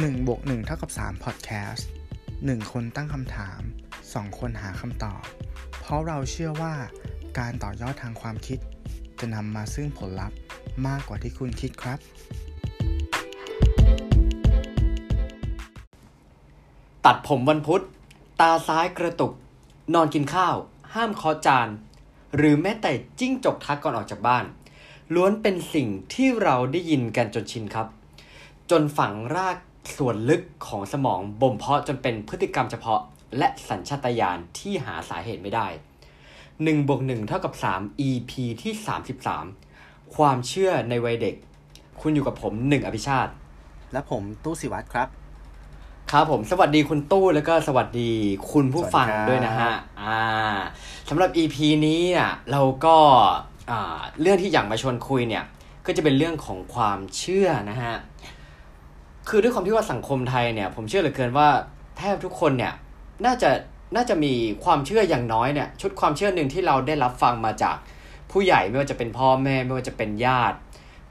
1บวก1เท่ากับ3 Podcast 1 คนตั้งคำถาม 2 คนหาคำตอบ เพราะเราเชื่อว่าการต่อยอดทางความคิด จะนำมาซึ่งผลลัพธ์มากกว่าที่คุณคิดครับ ตัดผมวันพุธ ตาซ้ายกระตุก นอนกินข้าว ห้ามเคาะจาน หรือแม้แต่จิ้งจกทักก่อนออกจากบ้าน ล้วนเป็นสิ่งที่เราได้ยินกันจนชินครับ จนฝังราก ส่วนลึกของสมองบ่มเพาะจนเป็นพฤติกรรมเฉพาะ และสัญชาตญาณที่หาสาเหตุไม่ได้1บวก1เท่ากับ3 EP ที่ 33 ความเชื่อในวัยเด็ก คุณอยู่กับผมหนึ่งอภิชาติ และผมตู้สิวัตรครับ ครับผมสวัสดีคุณตู้แล้วก็สวัสดีคุณผู้ฟังสวัสดีครับด้วยนะฮะอ่าสำหรับ EP นี้อะเราก็อ่าเรื่องที่อยากมาชวนคุยเนี่ย ก็จะเป็นเรื่องของความเชื่อนะฮะ คือด้วยความที่ว่าสังคมไทยเนี่ย ผมเชื่อเหลือเกินว่าแทบทุกคนเนี่ยน่าจะน่าจะมีความเชื่ออย่างน้อยเนี่ยชุดความเชื่อหนึ่งที่เราได้รับฟังมาจากผู้ใหญ่ไม่ว่าจะเป็นพ่อแม่ไม่ว่าจะเป็นญาติ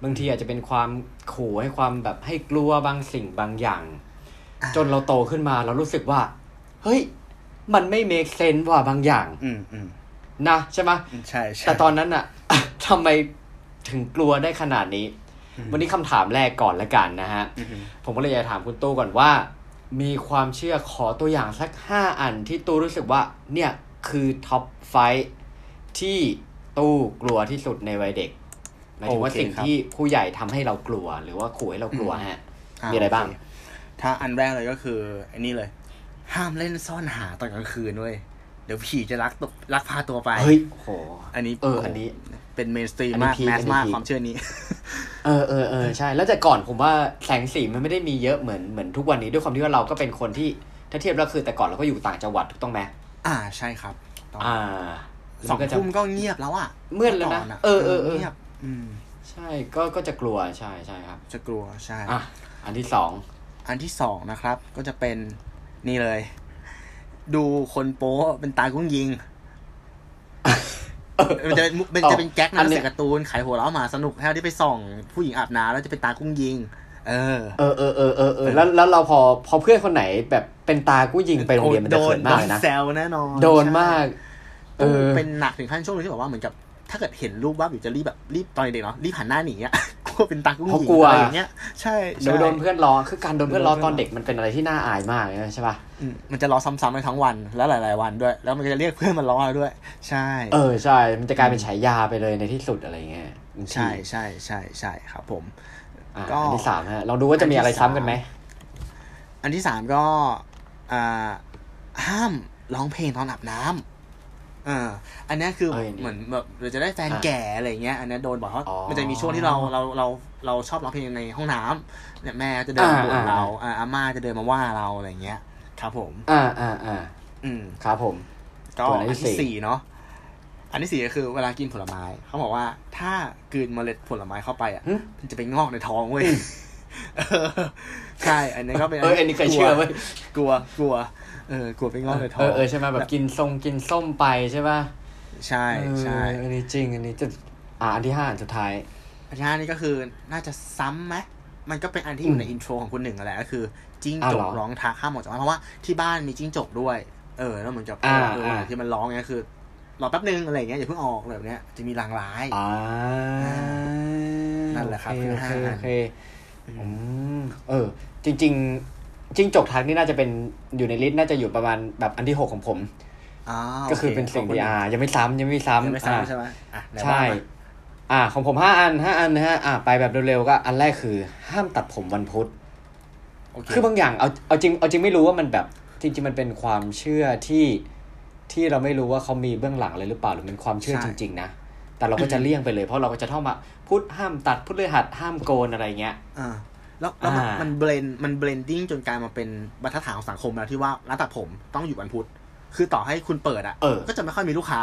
บางทีอาจจะเป็นความขู่ให้ความแบบให้กลัวบางสิ่งบางอย่าง จนเราโตขึ้นมาเรารู้สึกว่า เฮ้ย มันไม่ make sense ว่าบางอย่าง อืมอืมนะใช่ไหมใช่ใช่แต่ตอนนั้นอะทำไมถึงกลัวได้ขนาดนี้ วันนี้คำถามแรกก่อนละกันนะฮะอืมผมก็เลยจะถามคุณตู้ก่อนว่า มีความเชื่อขอตัวอย่างสักห้าอันที่ตู้รู้สึกว่า เนี่ยคือท็อปไฟที่ตู้กลัวที่สุดในวัยเด็กหมายถึงว่าโอเคสิ่งครับที่ผู้ใหญ่ทำให้เรากลัว หรือว่าขู่ให้เรากลัวฮะ มีอะไรบ้างโเคถ้าอันแรกเลยก็คือไอ้นี่เลย ห้ามเล่นซ่อนหาตอนกลางคืนเว้ยเดี๋ยวผีจะลักตกลักพาตัวไปเฮ้ยโหอันนี้เอออันนี้ เป็นเมนสตรีมอันนี้มากพีคแมอัสนนี้มากพีคความเชื่อนี้ เออเออเออใช่ แล้วแต่ก่อนผมว่าแสงสีมันไม่ได้มีเยอะเหมือนเหมือนทุกวันนี้ด้วยความที่ว่าเราก็เป็นคนที่ถ้าเทียบแล้วคือแต่ก่อนเราก็อยู่ต่างจังหวัดถูกต้องไหมอ่าใช่ครับตอนอ่าสองแล้วก็จะทุ่มก็เงียบแล้วอะมืดแล้วนะก่เออเออเออเงียบอืมใช่ก็ก็จะกลัวใช่ใช่ครับ จะกลัวใช่อะอันที่สองอันที่สองนะครับ ก็จะเป็นนี่เลย ดูคนโป๊เป็นตากุ้งยิง มันจะเป็นมุกมันจะเป็นแก๊กนะเสียการ์ตูนขายหัวเราะหมาสนุกแค่ที่ไปส่องผู้หญิงอาบน้ำแล้วจะเป็นตากุ้งยิง เออ เออเออเออเออเออแล้วแล้วเราพอพอเพื่อนคนไหนแบบเป็นตากู้ยิงไปโรงเรียนมันจะเขินมากเลยนะโดแซวแน่นอนโดนใช่มาก เออเป็นหนักถึงขั้นช่วงนึงที่บอกว่าเหมือนกับถ้าเกิดเห็นรูปว่าอยู่จะรีบแบบรีบตอนเด็กเนาะรีบหันหน้าหนีอะกลั วเป็นตากุ้งเพราะยิงกลัวอะไรอย่างเงี้ยใช่เดี๋ยวใช่โดนเพื่อนล้อคือการโดนเพื่อนล้อโดนเพื่ตอนอนเด็กมันเป็นอะไรที่น่าอายมากเลยใช่ป่ะอืมมันจะล้อซ้ำๆไปทั้งวันแล้วหลาย ๆ วันด้วย แล้วมันก็จะเรียกเพื่อนมาล้อเราด้วย ใช่ เออใช่ มันจะกลายเป็นฉายาไปเลยในที่สุดอะไรเงี้ยบางทีใช่ใช่ใช่ใช่ครับ ผมอะก็อันที่สามฮะลองดูว่าจะมีอะไรซ้ำกันไหมอันที่สามก็อ่าห้ามร้องเพลงตอนอาบน้ำ อ่าอันเนี้ยคือเอ้ยนี่เหมือนแบบเราจะได้แฟนอะแก่อะไรเงี้ย อันเนี้ยโดนบอกเพราะอ๋อมันจะมีช่วงที่เราเราเราเราชอบร้องเพลงในห้องน้ำเนี่ยแม่จะเดินมาอ่าบ่นอ่าเราอ่าอาม่าจะเดินมาว่าเราอะไรเงี้ย ครับผม อ่าอ่าอ่าอืมครับผมก็ส่วนอัอันนที่ที่สี่สี่เนาะอันที่สี่ก็คือเวลากินผลไม้เขาบอกว่าถ้ากลืนเมล็ดผลไม้เข้าไปอะหึมันจะไปงอกในท้องเว้ยเออใช่ อันนี้ก็เป็นเอออันนี้เคยเชื่อเว้ยกลัวกลัว เออกลัวไปงอกในท้อเองอเออใช่ไหมแบบกินทรงกินส้มไปใช่ป่ะใช่ใช่อันนี้จริง อันนี้จะอ่าอันที่ห้าอันสุดท้ายอันที่ห้านี่ก็คือน่าจะซ้ำไหมมันก็เป็นอันที่อยู่ในอินโทรของคุณหนึ่งกันแหละก็คือจิ้งจกร้องทักห้ามออกจากบ้านเพราะว่าที่บ้านมีจิ้งจกด้วย เออแล้วเหมือนกับเออที่มันร้องเงี้ยคือรอแป๊บนึงอะไรเงี้ยอย่าเพิ่งออกอะไรแบบเนี้ยจะมีลางร้ายอ่านั่นแหละครับโอคือโอห้าโอเคอืมเออ จริง ๆ จิ้งจกทักนี่น่าจะเป็นอยู่ในลิสต์น่าจะอยู่ประมาณแบบอันที่หกของผมอ่าก็คือเป็นสิ่งที่อ่ายังไม่ซ้ำยังไม่ซ้ำยังไม่อ่าซ้ำใช่ไหมอะไหนว่าใช่มาอ่า ของผมห้าอันห้าอันนะฮะอ่าไปแบบเร็วๆก็อันแรกคือ ห้ามตัดผมวันพุธโอเคคือบางอย่างเอาเอาจริงเอาจริงไม่รู้ว่ามันแบบจริงๆมันเป็นความเชื่อที่ที่เราไม่รู้ว่าเขามีเบื้องหลังอะไรหรือเปล่าหรือเป็นความเชื่อจริง ๆ นะแต่เราก็จะเลี่ยงไปเลยเพราะเราก็จะท่องมาพุธห้ามตัดพุธเลยหัดห้ามโกนอะไรเงี้ยอ่า แล้วแล้วมันอ่ามันมัน blend มัน blending จนกลายมาเป็นบรรทัดฐานของสังคมแล้วที่ว่าร้านตัดผมต้องอยู่วันพุธคือต่อให้คุณเปิดอะเออก็จะไม่ค่อยมีลูกค้า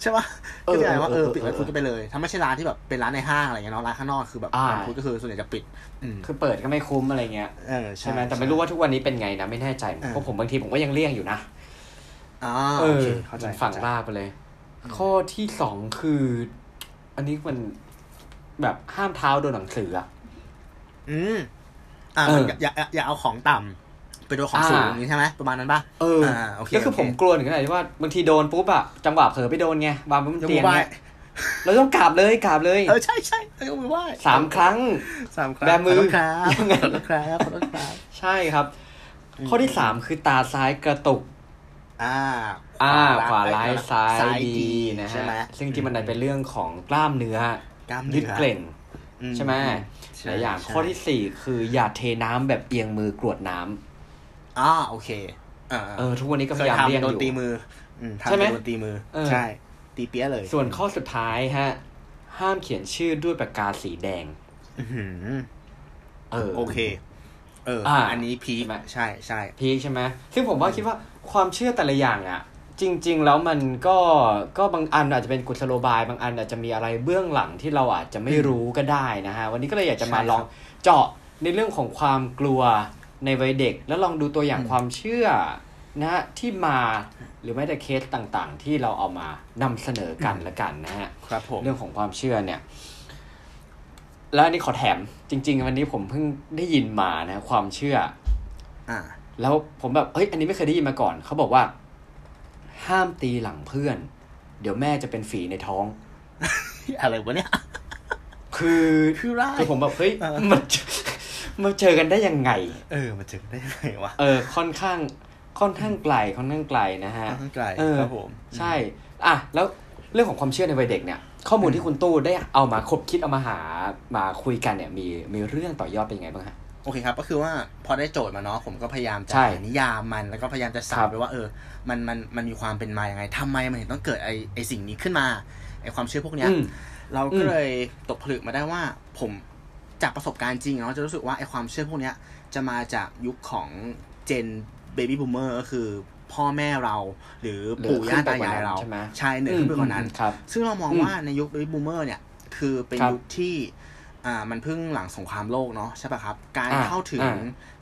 ใช่ปะเออก็จะกลายว่าเอเอออเออปิดวันพุธเออก็ไปเลยถ้าไม่ใช่ร้านที่แบบเป็นร้านในห้างอะไรเงี้ยเนาะร้านข้างนอกคือแบบอ่าวันพุธก็คือส่วนใหญ่จะปิดอืมคือเปิดก็ไม่คุ้มอะไรเงี้ยเออใช่ไหมแต่ไม่รู้ว่าทุกวันนี้เป็นไงนะไม่แน่ใจเพราะผมบางทีผมก็ยังเลี่ยงอยู่นะอ่าเอโออเคเข้าใจมันฝั่งเข้าใจล่ากไปเลย ข้อที่สองคือ อันนี้มันแบบห้ามเท้าโดนหนังสืออะ อืมอ่าเอออย่าอย่าอย่าเอาของต่ำไปโดนของสูงอ่าอย่างนี้ใช่ไหมประมาณนั้นป่ะเอออ่าโอเคก็คือโอเคผมกลัวถึงขนาดที่ว่าบางทีโดนปุ๊บอะจังหวะเผลอไปโดนไงวางบนยกเตีมืยองไหว้เนี่ยเราต้องกราบเลยกราบเลยเออใช่ใช่ยกมือไหว้สามครั้งสามครั้งแบมือขโทษครับยังไงขอโทษครับขอโทษครับใช่ครับ ข้อที่สามคือตาซ้ายกระตุก อ่า อ่าขวาเอ้ร้ายซ้ายดีนะใช่ฮะไหมซึ่งที่มันเป็นเรื่องของกล้ามเนื้อกล้ามเนื้อยืดเกร็งอืใช่ไหมใช่ หลายอย่างใช่ข้อที่สี่คืออย่าเทน้ำแบบเอียงมือกรวดน้ำอ่าโอเคอ่าเออทุกวันนี้ก็พเคยายยามเลี่ยงทำโดอนยู่ตีมืออืมทำใช่ไหมโดนตีมือเออใช่ ตีเปี้ยเลย ส่วนข้อสุดท้ายฮะ ห้ามเขียนชื่อด้วยปากกาสีแดงอื้อหือเออโอเค เอออาอันนี้พีคใช่ไหมใช่ใช่พีคใช่ไหมซึ่งผมว่าคิดว่าความเชื่อแต่ละอย่างอะ จริง ๆ แล้วมันก็ก็บางอันอาจจะเป็นกุศโลบาย บางอันอาจจะมีอะไรเบื้องหลังที่เราอาจจะไม่รู้ก็ได้นะฮะ วันนี้ก็เลยอยากจะมาลองเจาะในเรื่องของความกลัวในวัยเด็ก แล้วลองดูตัวอย่างความเชื่อนะฮะที่มาหรือแม้แต่เคสต่างๆ ที่เราเอามานำเสนอกันละกันนะฮะครับผมเรื่องของความเชื่อเนี่ย แล้วอันนี้ขอแถมจริง ๆ วันนี้ผมเพิ่งได้ยินมานะ ความเชื่อ อ่า แล้วผมแบบเฮ้ยอันนี้ไม่เคยได้ยินมาก่อนเขาบอกว่า ห้ามตีหลังเพื่อน เดี๋ยวแม่จะเป็นฝีในท้อง อะไรวะเนี่ย คือคือไรคือผมแบบเฮ้ยเออมันมาเจอกันได้ยังไง เออมาเจอกันได้ยังไงวะ เออ ค่อนข้าง ค่อนข้างไกล ค่อนข้างไกลนะฮะ ค่อนข้างไกลเออครับผม ใช่ อะ แล้วเรื่องของความเชื่อในวัยเด็กเนี่ย ข้อมูลที่คุณตู้ได้เอามาขบคิดเอามาหา มาคุยกันเนี่ย มี มีเรื่องต่อยอดเป็นยังไงบ้างฮะ โอเคครับ ก็คือว่าพอได้โจทย์มาเนาะผมก็พยายามจะใช้นิยามมันแล้วก็พยายามจะสาครัวบไปว่าเออมันมันมันมีความเป็นมาอย่างไงทำไมมันถึงต้องเกิดไอไอสิ่งนี้ขึ้นมาไอความเชื่อพวกเนี้ยอืมเราอืมก็เลยตกผลึกมาได้ว่า ผมจากประสบการณ์จริงเนาะจะรู้สึกว่าไอความเชื่อพวกเนี้ยจะมาจากยุคของ gen baby boomer ก็คือพ่อแม่เราหรือหรือปู่ย่าขึ้นไปตายายกว่านั้นเราใช่ไหมใช่เหนือขึ้นไปกว่านั้นอืมครับซึ่งเรามองอืมว่าในยุค baby boomer เนี่ย คือเป็นครับยุคที่ อ่ามันเพิ่งหลังสงครามโลกเนาะใช่ป่ะครับ การอ่าเข้าถึงอ่า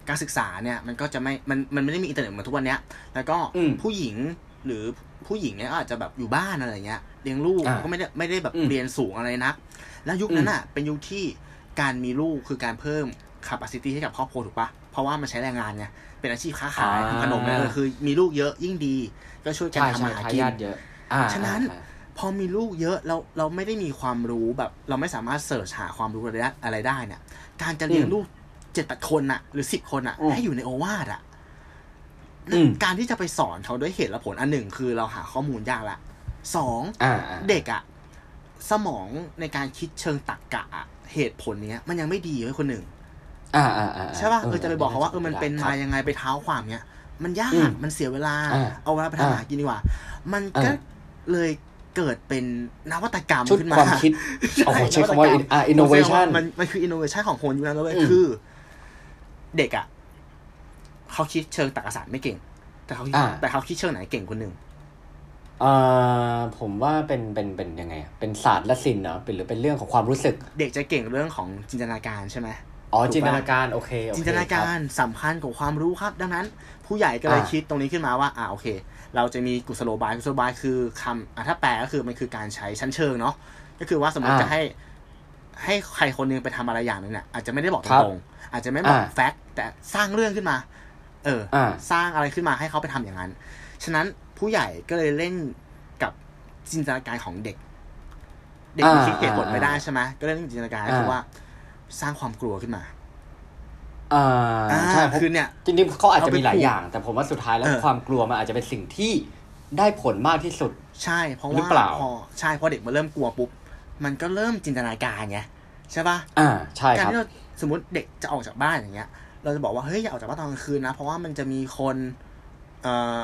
การศึกษาเนี่ยมันก็จะไม่ มันมันไม่ได้มีอินเทอร์เน็ตเหมือนทุกวันเนี้ย แล้วก็อืมผู้หญิงหรือผู้หญิงเนี่ยก็อาจจะแบบอยู่บ้านอะไรเงี้ยเลี้ยงลูกอ่าก็ไม่ได้ไม่ได้แบบอืมเรียนสูงอะไรนัก แล้วยุคนั้นอะเป็นยุคที่การมีลูกคือการเพิ่ม capacity ให้กับครอบครัวถูกปะเพราะว่ามันใช้แรงงานไงเป็นอาชีพค้าขายอ่าทำขนมเนี่ยเออคือมีลูกเยอะยิ่งดี ก็ช่วยกันใช่ทำใช่มาหาทากินยาทเยอะอ่าฉะนั้นอ่า พอมีลูกเยอะเราเราไม่ได้มีความรู้แบบ เราไม่สามารถเสิร์ชหาความรู้อะไรได้อะไรได้เนี่ย การจะเลี้ยงอืมลูกเจ็ดแปดคนน่ะ หรือสิบคนน่ะอืมให้อยู่ในโอวาทอะอืมการที่จะไปสอนเขาด้วยเหตุและผลอันหนึ่งคือเราหาข้อมูลยากละสองอ่าอ่าเด็กอะ สมองในการคิดเชิงตรรกะอะเหตุผลเนี้ย มันยังไม่ดีไว้คนหนึ่งอ่าอ่าอ่าใช่ป่ะเออจะไปบอกเขาว่าเออมันเป็นครัมาบยังไงไปเท้าความเนี้ย มันยาอืกมมันเสียเวลาอ่าเอาเวลาไปทำอาหาอ่ากินดีกว่า มันก็อ่าเลย เกิดเป็นนวัตกรรมชุดขึ้นมาความคิดโอ้โหใช้คำว่าอ่า innovation มันมันคือ innovation ของคนยุคนั้นเลยอืมคือ เด็กอะเขาคิดเชิงตรรกศาสตร์ไม่เก่ง แต่เขาคิดอ่าแต่เขาคิดเชิงไหนเก่งคนหนึ่งอ่าผมว่าเป็นเป็นเป็นยังไงอะเป็นศาสตร์และศิลป์เนาะเป็นหรือเป็นเรื่องของความรู้สึก เด็กจะเก่งเรื่องของจินตนาการใช่ไหม อ๋อถูกปะจินตนาการโอเคโอเคจินตนาการครับสำคัญกว่าความรู้ครับ ดังนั้น ผู้ใหญ่ก็เลยอ่าคิดตรงนี้ขึ้นมาว่าอ่าโอเค เราจะมีกุศโลบายกุศโลบายคือคำอะถ้าแปลก็คือมันคือการใช้ชั้นเชิงเนาะก็คือว่าสมมติอ่าจะให้ ให้ใครคนหนึงไปทำอะไรอย่างหนึงเนี่ยอาจจะไม่ได้บอกตครับรงๆอาจจะไม่บอกอ่าแฟกต์แต่สร้างเรื่องขึ้นมา เอออาสร้างอะไรขึ้นมาให้เขาไปทำอย่างนั้น ฉะนั้นผู้ใหญ่ก็เลยเล่นกับจินตนาการของเด็ก เด็กมันอ่าคิดเหตุผลไม่ได้อ่าใช่ไหมก็เล่นจินตนาการก็คืออาว่า สร้างความกลัวขึ้นมาอ่าอ่าใช่เพราะคือเนี่ยจริงๆเขาอาจจะมีหลายเอาไปผูกอย่าง แต่ผมว่าสุดท้ายแล้วเออความกลัวมันอาจจะเป็นสิ่งที่ได้ผลมากที่สุด ใช่ เพราะหรือว่าเปล่าพอใช่พอเด็กมาเริ่มกลัวปุ๊บมันก็เริ่มจินตนาการไงใช่ปะอ่าใช่การครับที่เราสมมติเด็กจะออกจากบ้านอย่างเงี้ย เราจะบอกว่าเฮ้ยอย่าออกจากบ้านตอนกลางคืนนะ เพราะว่ามันจะมีคนเอ่อ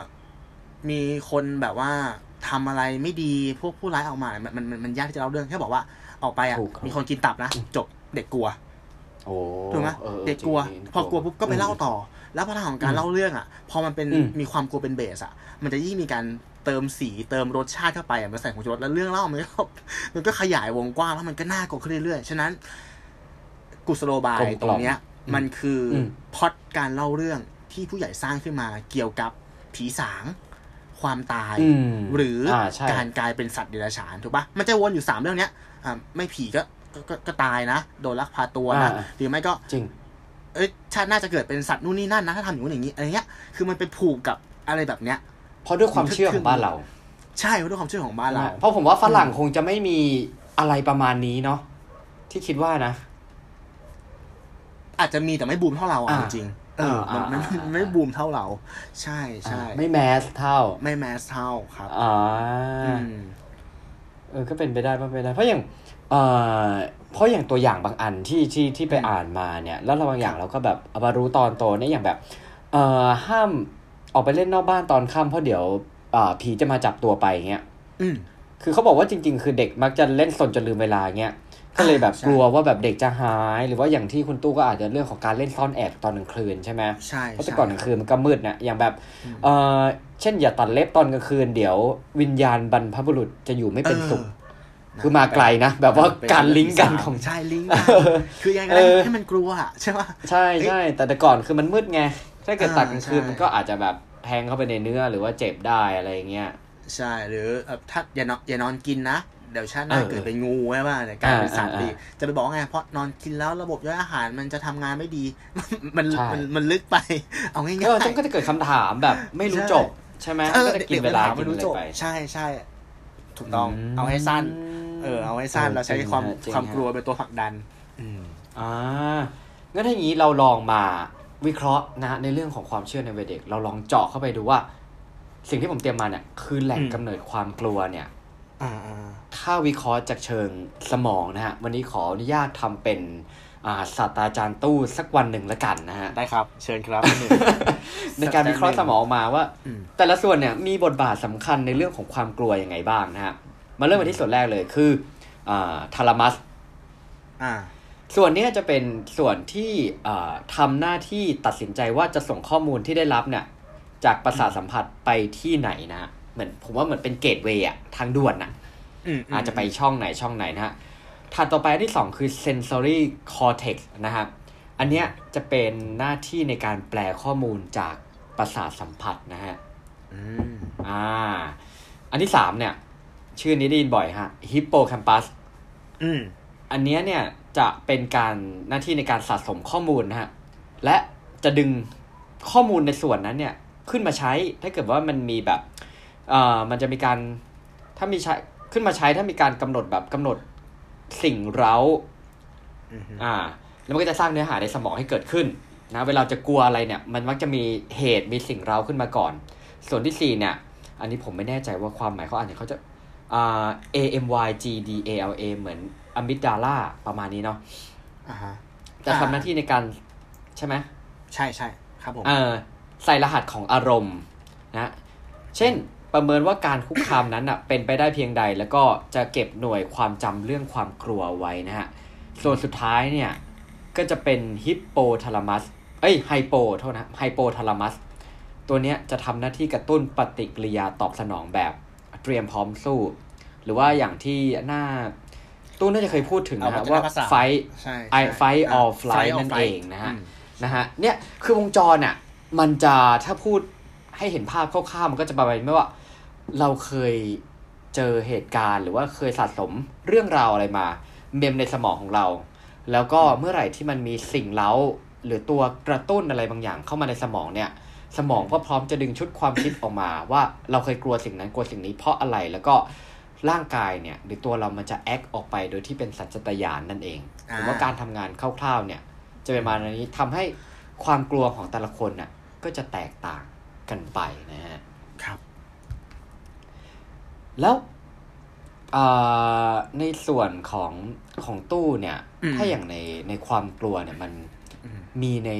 มีคนแบบว่าทำอะไรไม่ดีพวกผู้ร้ายออกมามันมันมันมันยากที่จะเล่าเรื่องแค่บอกว่าออกไปอะถูกครับมีคนกินตับนะจบ เด็กกลัวโอ้ถูกไหมออเด็กกลัวจริงๆพอกลัวปุ๊บก็ไปเล่าต่อ แล้วพลังของการอืมเล่าเรื่องอะ พอมันเป็นอืมมีความกลัวเป็นเบสอะ มันจะยิ่งมีการเติมสีเติมรสชาติเข้าไปอะมันใส่ผงชูรสแล้วเรื่องเล่ามันก็มันก็ขยายวงกว้างแล้วมันก็น่ากลัวขึ้นเรื่อยๆฉะนั้นกุศโลบายกลมตกรล่อมงเนี้ยอืมมันคืออมพล็อดการเล่าเรื่องที่ผู้ใหญ่สร้างขึ้นมาเกี่ยวกับผีสาง ความตายอืมหรืออาใช่การกลายเป็นสัตว์เดรัจฉานถูกปะมันจะวนอยู่สามเรื่องเนี้ยอ่าไม่ผีก็ ก็ก็ก็ตายนะ โดนลักพาตัวนะอ่าหรือไม่ก็จริง เอ้ยชาติหน่าจะเกิดเป็นสัตว์นู่นนี่นั่นนะถ้าทำอย่างนู้นอย่างนี้อะไรเงี้ยคือมันไปผูกกับอะไรแบบเนี้ย เพราะด้วยความเชื่อของบ้านเรา ใช่เพราะด้วยความเชื่อของบ้านเรา เพราะผมว่าฝรั่งคงจะไม่มีอะไรประมาณนี้เนาะที่คิดว่านะ อาจจะมีแต่ไม่บูมเท่าเราอะอ่าจริงๆเออมันอ่ามันอ่ามันไม่บูมเท่าเรา ใช่ใช่อ่าไม่แมสเท่า ไม่แมสเท่าครับอ่าอืมเออก็เป็นไปได้เป็นไปได้ เพราะอย่าง เอ่อเพราะอย่างตัวอย่างบางอันที่ที่ที่ไปอืมอ่านมาเนี่ย แล้วเราบางอย่างเราก็แบบเอามารู้ตอนโตเนี่ยอย่างแบบเอ่อห้ามออกไปเล่นนอกบ้านตอนค่ำเพราะเดี๋ยวอ่าผีจะมาจับตัวไปเงี้ยอืมคือเขาบอกว่าจริง ๆ คือเด็กมักจะเล่นสนจนลืมเวลาเงี้ยก็เลยแบบใช่กลัวว่าแบบเด็กจะหาย หรือว่าอย่างที่คุณตู้ก็อาจจะเรื่องของการเล่นซ่อนแอบตอนกลางคืนใช่ไหมใช่เพราะแต่ใช่ก่อนกลางคืนมันก็มืดนะอย่างแบบเอ่อเช่นอย่าตัดเล็บตอนกลางคืนเดี๋ยววิญญาณบรรพบุรุษจะอยู่ไม่เป็นสุขออ คือมาไกลนะ แบบว่าการลิงก์กันของใช่ลิงก์กันคือยังไงเออให้มันกลัวอะใช่ปะใช่ใช่แต่แต่ก่อนคือมันมืดไง ถ้าเกิดอ่าตัดกลางคืนใช่มันก็อาจจะแบบแทงเข้าไปในเนื้อหรือว่าเจ็บได้อะไรอย่างเงี้ยใช่หรือเอ่อถ้าอย่านอนอย่านอนกินนะเดี๋ยวชาติหน้าเออเกิดเป็นงูใช่ป่ะเดี๋ยวกลายเป็นสัตว์อ่าดีอ่าจะไปบอกว่าไงเพราะนอนกินแล้วระบบย่อยอาหารมันจะทำงานไม่ดี มันใช่มันมันลึกไป เอาง่ายเออมันก็จะเกิดคำถามแบบไม่รู้ใช่จบ ใช่ไหมๆเออก็จะกินเวลาด็กินไม่รู้อะไรจบไปใช่ใช่ถูกต้องมเอาให้สั้น เออเอาให้สั้นเออเราใช้จริงความฮะจริงความฮะกลัวเป็นตัวผลักดัน อืมอ่างั้นถ้าอย่างนี้เราลองมาวิเคราะห์นะในเรื่องของความเชื่อในวัยเด็ก เราลองเจาะเข้าไปดูว่า สิ่งที่ผมเตรียมมาเนี่ย คือแหล่งอืมกำเนิดความกลัวเนี่ยอ่าอ่าถ้าวิเคราะห์จากเชิงสมองนะฮะ วันนี้ขออนุญาตทำเป็นอ่าศาสตราจารย์ตู้สักวันหนึ่งละกันนะฮะ ได้ครับ เชิญครับหนึ่งในการวิเคราะห์สมองมาว่าอืมแต่ละส่วนเนี่ยมีบทบาทสำคัญในเรื่องของความกลัวยังไงบ้างนะฮะ มาเริ่มกันที่ส่วนแรกเลยคืออ่าทาลามัสอ่าส่วนเนี้ยจะเป็นส่วนที่อ่าทำหน้าที่ตัดสินใจว่าจะส่งข้อมูลที่ได้รับเนี่ย จากประสาทสัมผัสไปที่ไหนนะฮะเหมือนผมว่าเหมือนเป็นเกตเวย์อะทางด่วนน่ะอืมอาจจะไปช่องไหนช่องไหนนะฮะถัดต่อไปอันที่สองคือ sensory cortex นะครับอันเนี้ยจะเป็นหน้าที่ในการแปลข้อมูลจากประสาทสัมผัสนะฮะอืมอ่า อันที่สามเนี่ย ชื่อนี้ได้ยินบ่อยฮะ hippocampus อืมอันเนี้ยเนี่ยจะเป็นการหน้าที่ในการสะสมข้อมูลนะฮะ และจะดึงข้อมูลในส่วนนั้นเนี่ยขึ้นมาใช้ถ้าเกิดว่ามันมีแบบเอ่อมันจะมีการถ้ามีใช้ขึ้นมาใช้ถ้ามีการกำหนดแบบกำหนดสิ่งเร้าอืมอ่า แล้วมันก็จะสร้างเนื้อหาในสมองให้เกิดขึ้นนะเวลาจะกลัวอะไรเนี่ย มันมักจะมีเหตุมีสิ่งเร้าขึ้นมาก่อน ส่วนที่สี่เนี่ย อันนี้ผมไม่แน่ใจว่าความหมายเขาอ่านเนี่ยเขาจะอ่า A M Y G D A L A เหมือนอะมิกดาลาประมาณนี้เนาะอ่าฮะจะทำหน้าที่ในการใช่ไหมใช่ใช่ครับผมเออใส่รหัสของอารมณ์นะ เช่นประเมินว่าการคุกคามนั้นอะเป็นไปได้เพียงใด แล้วก็จะเก็บหน่วยความจำเรื่องความกลัวไว้นะฮะ ส่วนสุดท้ายเนี่ย ก็จะเป็นฮิปโปทาลามัส เอ้ยไฮโปโทษนะไฮโปทาลามัส ตัวเนี้ยจะทำหน้าที่กระตุ้นปฏิกิริยาตอบสนองแบบ เตรียมพร้อมสู้ หรือว่าอย่างที่หน้าตู้น่าจะเคยพูดถึงนะฮะว่าไฟใช่ไอไฟอ่า or flight fight or นั่น flight เองนะฮะอืมนะฮะเนี่ยคือวงจรอะมันจะถ้าพูดให้เห็นภาพคร่าวๆมันก็จะประมาณไม่ว่า เราเคยเจอเหตุการณ์หรือว่าเคยสะสมเรื่องราวอะไรมา เมมในสมองของเรา แล้วก็เมื่อไหร่ที่มันมีสิ่งเล้า หรือตัวกระตุ้นอะไรบางอย่างเข้ามาในสมองเนี่ย สมองก็พร้อมจะดึงชุดความคิดออกมา ว่าเราเคยกลัวสิ่งนั้นกลัวสิ่งนี้เพราะอะไรแล้วก็ร่างกายเนี่ย หรือตัวเรามันจะแอคออกไปโดยที่เป็นสัญชาตญาณนั่นเองอ่าผมว่าการทำงานคร่าวๆเนี่ย จะเป็นประมาณนี้ทำให้ความกลัวของแต่ละคนน่ะก็จะแตกต่างกันไปนะฮะครับ แล้วเอ่อในส่วนของของตู้เนี่ยอืมถ้าอย่างในในความกลัวเนี่ยมันอืมมีใน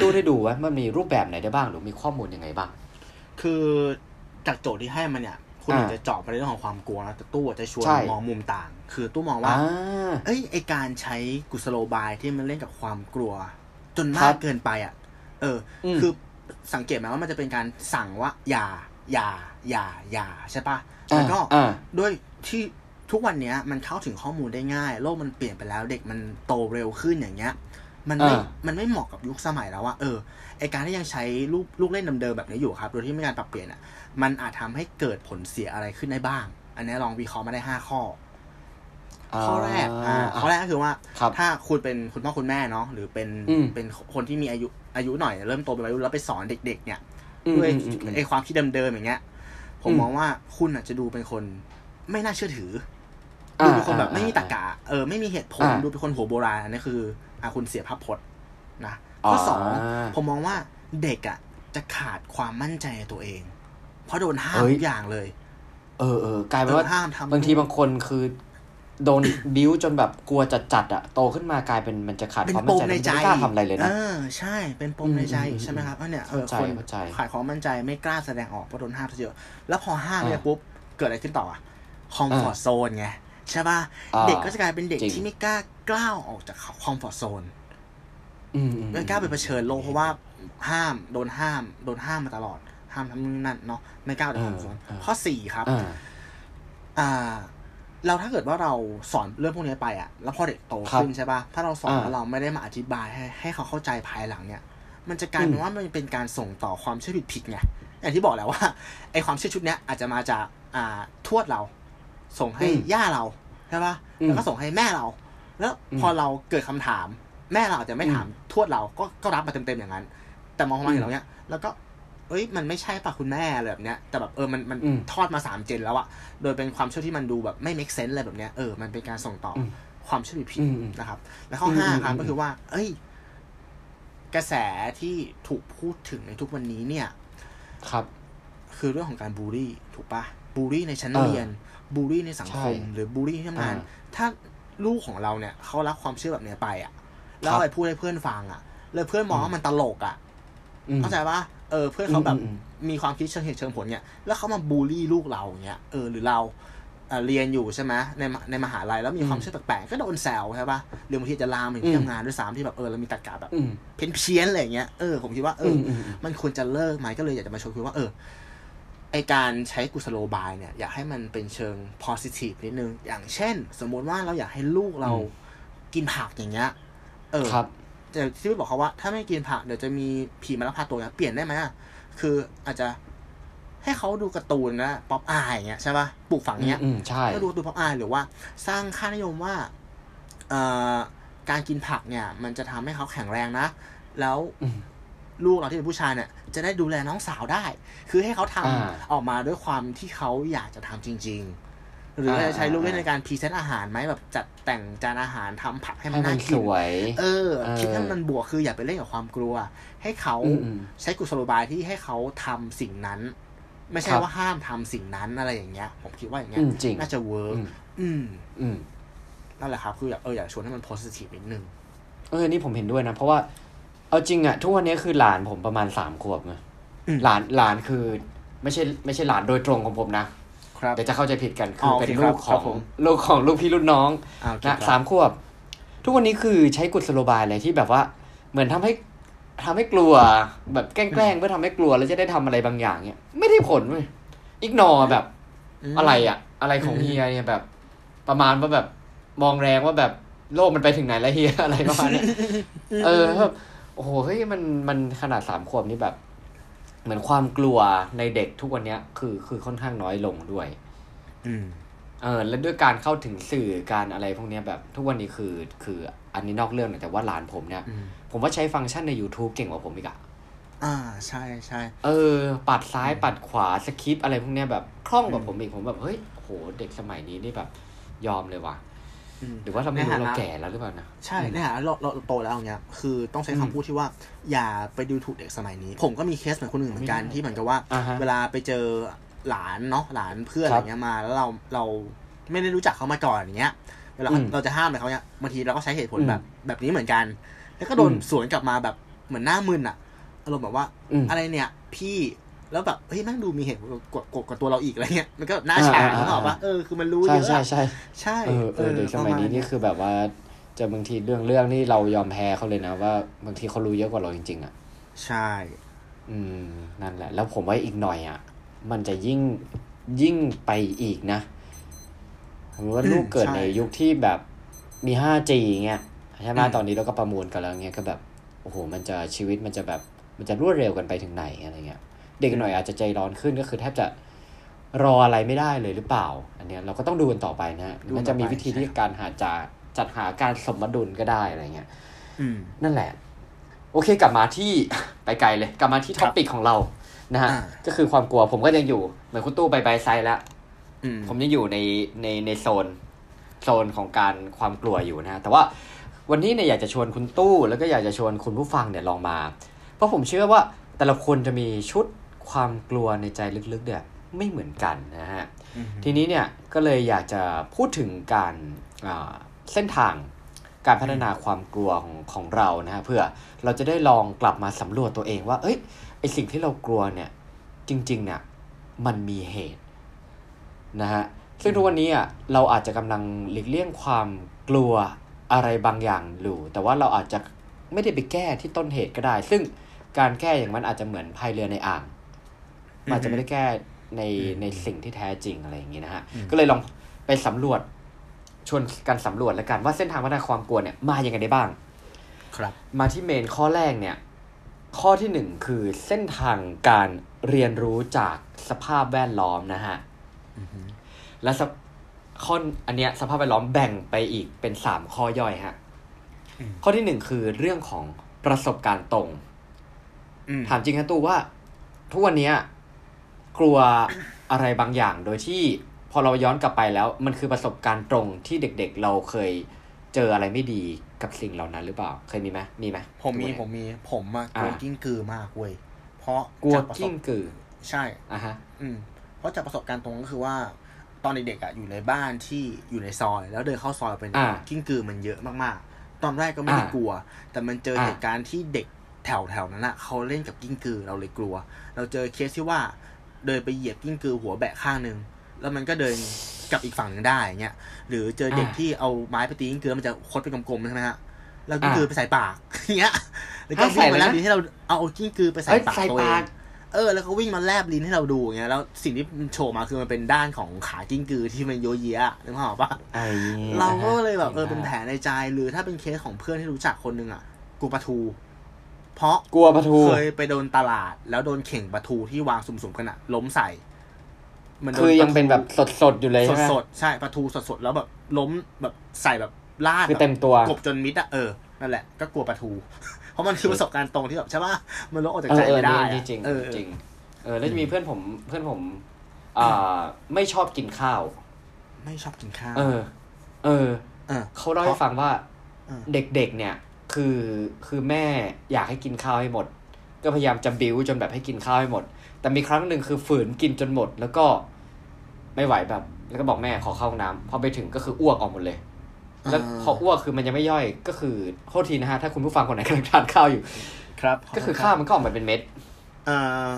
ตู้ได้ดูว่ามันมีรูปแบบไหนได้บ้างหรือมีข้อมูลยังไงบ้าง คือจากโจทย์ที่ให้มันเนี่ยคุณอาจอ่าจะเจาะไปในเรื่องของความกลัวนะแต่ตู้อาจจะชวนใช่มองมุมต่าง คือตู้มองว่าอ่าเอ้ยไอการใช้กุศโลบายที่มันเล่นกับความกลัว จนคมารักบเกินไปอะ เอออมคือสังเกตไหมว่ามันจะเป็นการสั่งว่า อย่า อย่า อย่า อย่าใช่ปะแล้วก็อ่าด้วยที่ทุกวันเนี้ยมันเข้าถึงข้อมูลได้ง่าย โลกมันเปลี่ยนไปแล้ว เด็กมันโตเร็วขึ้นอย่างเงี้ย มันไม่อ่ามันไม่เหมาะกับยุคสมัยแล้วว่าเออ ไอการที่ยังใช้ลูกลูกเล่นเดิมๆแบบนี้อยู่ครับ โดยที่ไม่มีการปรับเปลี่ยนอะมันอาจทำให้เกิดผลเสียอะไรขึ้นได้บ้าง อันนี้ลองวิเคราะห์มาได้ห้าข้อ ข้อแรก อ่าอ่าข้อแรกก็คือว่าครับถ้าคุณเป็นคุณพ่อคุณแม่เนาะ หรือเป็นอืมเป็นคนที่มีอายุอายุหน่อย เริ่มโตเป็นวัยรุ่นแล้วไปสอนเด็ก ๆ เนี่ยอืมด้วยอืมอืมไอความคิดเดิมๆอย่างเงี้ยผมอืมมองว่าคุณอาจจะดูเป็นคนไม่น่าเชื่อถืออ่าดูเป็นคนแบบอ่าไม่มีตรรกะ เออ ไม่มีเหตุผลอ่าดูเป็นคนหัวโบราณอันนี้คือ อะคุณเสียภาพพจน์นะข้อสองอ่าผมมองว่าเด็กอะจะขาดความมั่นใจในตัวเอง เพราะโดนห้ามเฮ้ยทุกอย่างเลย เออเออกลายเป็นเออว่าห้ามทำบางทีบางคนคือ โดนบิ้วจนแบบกลัวจัดจัดๆอะโตขึ้นมากลายเป็นมันจะขาดเป็นความปมั่นมใจในใจไม่กล้าทำอะไรเลยนะเออใช่เป็นปมในใจอืมใช่ไหมครับอันเนี่ยเออเข้าใจคนเข้าใจขาดความมั่นใจไม่กล้าแสดงออกเพราะโดนห้ามซะเยอะแล้วพอห้ามอ่าเนี่ยปุ๊บเกิดอะไรขึ้นต่ออะคอมฟอร์ z โซนไง ใช่ป่ะอ่าเด็กก็จะกลายเป็นเด็กจริงที่ไม่กล้ากล้าวออกจากคอมฟอร์ z โซนอืมอืมไม่กล้าไปเผชิญโลกเพราะว่าห้ามโดนห้าม โดนห้ามมาตลอด ห้ามทำนู่นนั่นเนาะไม่กล้าออกจากคอมฟอร์ z โซนข้อสี่ครับอ่าอ่าเราถ้าเกิดว่าเราสอนเรื่องพวกนี้ไปอะแล้วพอเด็กโตครับขึ้นใช่ป่ะ ถ้าเราสอนอ่าแล้วเราไม่ได้มาอธิบายให้ให้เขาเข้าใจภายหลังเนี่ย มันจะกลายเป็นอืมว่ามันเป็นการส่งต่อความเชื่อผิดผิดๆไง อย่างที่บอกแล้วว่าไอความเชื่อชุดเนี้ยอาจจะมาจากอ่าทวดเรา ส่งให้ย่าเราใช่ป่ะแล้วก็ส่งให้แม่เรา แล้วพอเราเกิดคำถาม แม่เราอาจจะไม่ถามทวดเราก็ก็รับมาเต็มๆอย่างนั้น แต่มองมาอย่างเราเนี้ยแล้วก็เอ้ยมันไม่ใช่ป่ะคุณแม่อะไรแบบเนี้ยแต่แบบเออมันมันอืมทอดมาสามเจนแล้วอะโดยเป็นความเชื่อที่มันดูแบบไม่ make sense อะไรแบบเนี้ยเออมันเป็นการส่งต่ออมความเชื่อผิดอืมอืมๆนะครับ และข้ออมห้าอืมครับอืมก็คือว่า เอ้ย กระแสที่ถูกพูดถึงในทุกวันนี้เนี่ย ครับ คือเรื่องของการบูลลี่ ถูกปะบูลลี่ในชั้นเออเรียน บูลลี่ในสังคมใช่หรือบูลลี่ที่ทำงานอ่าถ้าลูกของเราเนี่ยเขารับความเชื่อแบบเนี้ยไปอะแล้วครับเอาไปพูดให้เพื่อนฟังอะแล้วเพื่อนมองว่ามันตลกอะอืมเข้าใจปะเออ เพื่อนเขาแบบอืมอืมมีความคิดเชิงเหตุเชิงผลเนี่ย แล้วเขามาบูลลี่ลูกเราเงี้ยเออหรือเราเอ่อเรียนอยู่ใช่ไหมในมในมหาลัยแล้วมีความอืมเชื่อแปลกๆก็โดนแซวใช่ปะหรือบางทีจะลามถึงอืที่มทำงานด้วยซ้ำที่แบบเออเรามีตรรกะแบบอืมเพี้ยนเพี้ยนๆอะไรอย่างเงี้ยเออผมคิดว่าเอออมอืมอืมมันควรจะเลิกไหมก็เลยอยากจะมาชวนคุยว่าเออ ไอการใช้กุศโลบายเนี่ยอยากให้มันเป็นเชิง positive นิดนึง อย่างเช่น สมมุติว่าเราอยากให้ลูกเราอืมกินผักอย่างเงี้ย เออครับแต่ที่พี่บอกเขาว่า ถ้าไม่กินผักเดี๋ยวจะมีผีมาลักพาตัวเนี่ยเปลี่ยนได้ไหมอะคืออาจจะให้เขาดูการ์ตูนนะป๊อปอายอย่างเงี้ยใช่ป่ะปลูกฝังเงี้ยอืมใช่ก็ดูการ์ตูนป๊อปอายหรือว่า สร้างค่านิยมว่าเอ่อการกินผักเนี่ย มันจะทำให้เขาแข็งแรงนะ แล้วอืม ลูกเราที่เป็นผู้ชายเนี่ยจะได้ดูแลน้องสาวได้ คือให้เขาทำอ่าออกมาด้วยความที่เขาอยากจะทำจริง ๆ หรืออาจจะใช้ลูกเล่นในการ present อาหารไหมแบบจัดแต่งจานอาหารทำผักให้มัให้มัน่ากินสวยเออเออ คิดให้มันบวกคืออย่าไปเล่นกับความกลัว ให้เขาอืมอืมใช้กุศโลบายที่ให้เขาทำสิ่งนั้น ไม่ใช่ครับว่าห้ามทำสิ่งนั้นอะไรอย่างเงี้ย ผมคิดว่าอย่างเงี้อืยมจริงน่าจะ work อืมอืมอืมนั่นแหละครับ คืออยากเอออยากชวนให้มันโพสิทีฟนิดนึงเออนี่ผมเห็นด้วยนะ เพราะว่า เอาจริงอะทุกวันนี้คือหลานผมประมาณสามขวบนะอืมหลานหลานคือ ไม่ใช่ไม่ใช่หลานโดยตรงของผมนะครับเดี๋ยวจะเข้าใจผิดกันอ๋คืออเป็นโอเคลูกคขรัอบงผมลูกของลูกพี่รุ่นน้องอ่าโอเคนะครับสามขวบ ทุกวันนี้คือใช้กุศโลบายอะไรที่แบบว่า เหมือนทำให้ทำให้กลัว แบบแกล้งๆเพื่อทำให้กลัวแล้วจะได้ทำอะไรบางอย่างเนี่ยไม่ได้ผลเว้ยอีกนอแบบมอะไรอะอะไรของอืมเฮียเนี่ยแบบ ประมาณว่าแบบมองแรงว่าแบบโลกมันไปถึงไหนแล้วเฮียอะไรประมาณเนี้ยเออแบบ โอ้โหเฮ้ยมันมันขนาดสามขวบนี่แบบ เหมือนความกลัวในเด็กทุกวันเนี้ย คือคือค่อนข้างน้อยลงด้วย อืมเออแล้วด้วยการเข้าถึงสื่อการอะไรพวกเนี้ยแบบ ทุกวันนี้คือ คืออันนี้นอกเรื่องหน่อยแต่ว่าหลานผมเนี่ยอืมผมว่าใช้ฟังก์ชันใน YouTube เก่งกว่าผมอีกอะอ่าใช่ใช่เออ ปัดซ้ายปัดขวาสคริปต์อะไรพวกเนี้ยแบบคล่องกว่าผมอีกผมแบบเฮ้ยโหเด็กสมัยนี้นี่แบบ ยอมเลยว่ะอืม หรือว่าเราไม่รู้ในฐานะเราแก่แล้วหรือเปล่านะ ใช่เนี่ยเราเราเราโตแล้วอย่างเงี้ย คือต้องใช้อืมคำพูดที่ว่า อย่าไปดูถูกเด็กสมัยนี้ ผมก็มีเคสเหมือนคนอื่นเหมือนกันไม่ได้ที่เหมือนกับว่าอ่าฮะเวลาไปเจอหลานเนาะหลานเพื่อนคอะรัไรบเงี้ยมา แล้วเราเราไม่ได้รู้จักเขามาก่อนอย่างเงี้ยเวลาอืมเราจะห้ามอะไรเขาเนี่ยบางทีเราก็ใช้เหตุผลอืมแบบแบบนี้เหมือนกัน แล้วก็โดนอืมสวนกลับมาแบบเหมือนหน้ามึนอะอารมณ์แบบว่าอืมอะไรเนี่ยพี่ แล้วแบบเฮ้ยแม่งดูมีเหตุผลกว่ากว่ากว่าตัวเราอีกอะไรเงี้ยมันก็หน้าอ่าฉางอ่าเขาบอกว่าเออคือมันรู้ใช่เยอะใช่อะใช่ใช่เออเออเด็กสมัยนี้นี่คือแบบว่าเจะบางทีเรื่องเรื่องนี่เรายอมแพ้เขาเลยนะว่าบางทีเขารู้เยอะกว่าเราจริง ๆ อะ ใช่ อืมนั่นแหละ แล้วผมว่าอีกหน่อยอะ มันจะยิ่งยิ่งไปอีกนะผมว่าลูกเกิดในยุคที่แบบมี 5G เงี้ยใช่ไหมตอนนี้เราก็ประมวลกันแล้วเงี้ยก็แบบ โอ้โห มันจะชีวิตมันจะแบบ มันจะรวดเร็วกันไปถึงไหนอะไรเงี้ย เด็กหน่อยอาจจะใจร้อนขึ้นก็คือแทบจะรออะไรไม่ได้เลยหรือเปล่า อันเนี้ยเราก็ต้องดูกันต่อไปนะฮะมันจะมีวิธีที่การหาจาจัดหาการสมดุลก็ได้อะไรเงี้ยอืมนั่นแหละ โอเคกลับมาที่ไปไกลเลย กลับมาที่ท็อปิกของเรานะฮะอ่าก็คือความกลัวผมก็ยังอยู่ เหมือนคุณตู้ไปไปไซด์แล้วอืมผมยังอยู่ในในในโซนโซนของการความกลัวอยู่นะฮะแต่ว่าวันนี้เนี่ยอยากจะชวนคุณตู้ แล้วก็อยากจะชวนคุณผู้ฟังเนี่ยลองมา เพราะผมเชื่อว่าแต่ละคนจะมีชุด ความกลัวในใจลึกๆเนี่ยไม่เหมือนกันนะฮะอืมทีนี้เนี่ยก็เลยอยากจะพูดถึงการอ่าเส้นทางการพัฒนาความกลัวของของเรานะฮะเพื่อเราจะได้ลองกลับมาสำรวจตัวเองว่า เอ้ยไอสิ่งที่เรากลัวเนี่ยจริงๆเนี่ยมันมีเหตุนะฮะซึ่งทุกวันนี้อะเราอาจจะกำลังหลีกเลี่ยงความกลัวอะไรบางอย่างอยู่แต่ว่าเราอาจจะไม่ได้ไปแก้ที่ต้นเหตุก็ได้ ซึ่งการแก้อย่างมันอาจจะเหมือนพายเรือในอ่างมัน อาจจะไม่ได้แก้ในในสิ่งที่แท้จริงอะไรอย่างนี้นะฮะ ก็เลยลองไปสำรวจชวนกันสำรวจแล้วกันว่าเส้นทางพัฒนาความกลัวเนี่ยมาอย่างไงได้บ้าง ครับ มาที่เมนข้อแรกเนี่ย ข้อที่หนึ่งคือเส้นทางการเรียนรู้จากสภาพแวดล้อมนะฮะและสภข้ออันเนี้ยสภาพแวดล้อมแบ่งไปอีกเป็นสามข้อย่อยฮะอืมข้อที่หนึ่งคือเรื่องของประสบการณ์ตรงอืมถามจริงนะตู้ว่าทุกวันเนี้ย กลัวอะไรบางอย่าง โดยที่พอเราย้อนกลับไปแล้ว มันคือประสบการณ์ตรงที่เด็ก ๆ เราเคยเจออะไรไม่ดีกับสิ่งเหล่านั้นหรือเปล่า เคยมีไหมมีไหมผมมีทุกผวันมเนี้ยมี ผมอะกลัวอ่ากิ้งกือมากเว้ยเพราะกลัวจากประสบกิ้งกือ ใช่อะฮะ อืมเพราะจากประสบการณ์ตรงก็คือว่า ตอนเด็กๆอะอยู่ในบ้านที่อยู่ในซอย แล้วเดินเข้าซอยเป็นอ่ากิ้งกือมันเยอะมากๆ ตอนแรกก็ไม่ได้อ่ากลัว แต่มันเจออ่าเหตุการณ์ที่เด็กแถวๆนั้นอะเขาเล่นกับกิ้งกือเราเลยกลัว เราเจอเคสที่ว่า เดินไปเหยียบกิ้งกือหัวแบะข้างหนึ่งแล้วมันก็เดินกลับอีกฝั่งหนึ่งได้อย่างเงี้ยหรือเจอเด็กอ่าที่เอาไม้ไปตีกิ้งกือแล้วมันจะคดเป็นกลมๆใช่ไหมฮะแล้วกิ้งอ่ากือไปใส่ปากอย่างเงี้ยแล้วก็อะใส่วิ่งมาเลยแล้วนะดีที่เราเอากิ้งกือไปใส่เอ้ยปากใส่ตัวเอปางกเออแล้วเขาวิ่งมาแลบลิ้นให้เราดูอย่างเงี้ยแล้วสิ่งที่มันโชว์มาคือมันเป็นด้านของขากิ้งกือที่มันโยเยะนึกภาพออกปะไอ้เราก็เลยแบบเออจ๋งเป็นมากแผลในใจหรือถ้าเป็นเคสของเพื่อนที่รู้จักคนหนึ่งอะกูปลาทู เพราะกลัวปลาทูเคยไปโดนตลาด แล้วโดนเข่งปลาทูที่วางสุ่มๆกันอะล้มใส่มันโดนคือยังลาทูเป็นแบบสดๆอยู่เลยสใช่ดไหมสดๆใช่ปลาทูสดสดๆแล้วแบบล้มแบบใส่แบบลาดคือเต็มตัวกบจนมิดอะเออนั่นแหละก็กลัวปลาทู เพราะมันคือประสบการณ์ตรงที่แบบใช่ป่ะมันลบออกจากเอใจอเออไม่ได้นี่อะจริงเออจริงเออแล้วจะมีเพื่อนผมเพื่อนผมอ่าไม่ชอบกินข้าว ไม่ชอบกินข้าว เออ เออเออเขาเล่าให้ฟังว่าอืมเด็กๆเนี่ย คือคือแม่อยากให้กินข้าวให้หมด ก็พยายามจะบิ้วจนแบบให้กินข้าวให้หมด แต่มีครั้งหนึ่งคือฝืนกินจนหมด แล้วก็ไม่ไหวแบบ แล้วก็บอกแม่ขอเข้าห้องน้ำพอไปถึงก็คืออ้วกออกหมดเลย แล้วพออ้วกคือมันยังไม่ย่อยก็คือโทษทีนะฮะถ้าคุณผู้ฟังคนไหนกำลังทานข้าวอยู่ ครับ ก็คือข้าวมันก็ออกมาเป็นเม็ดเออ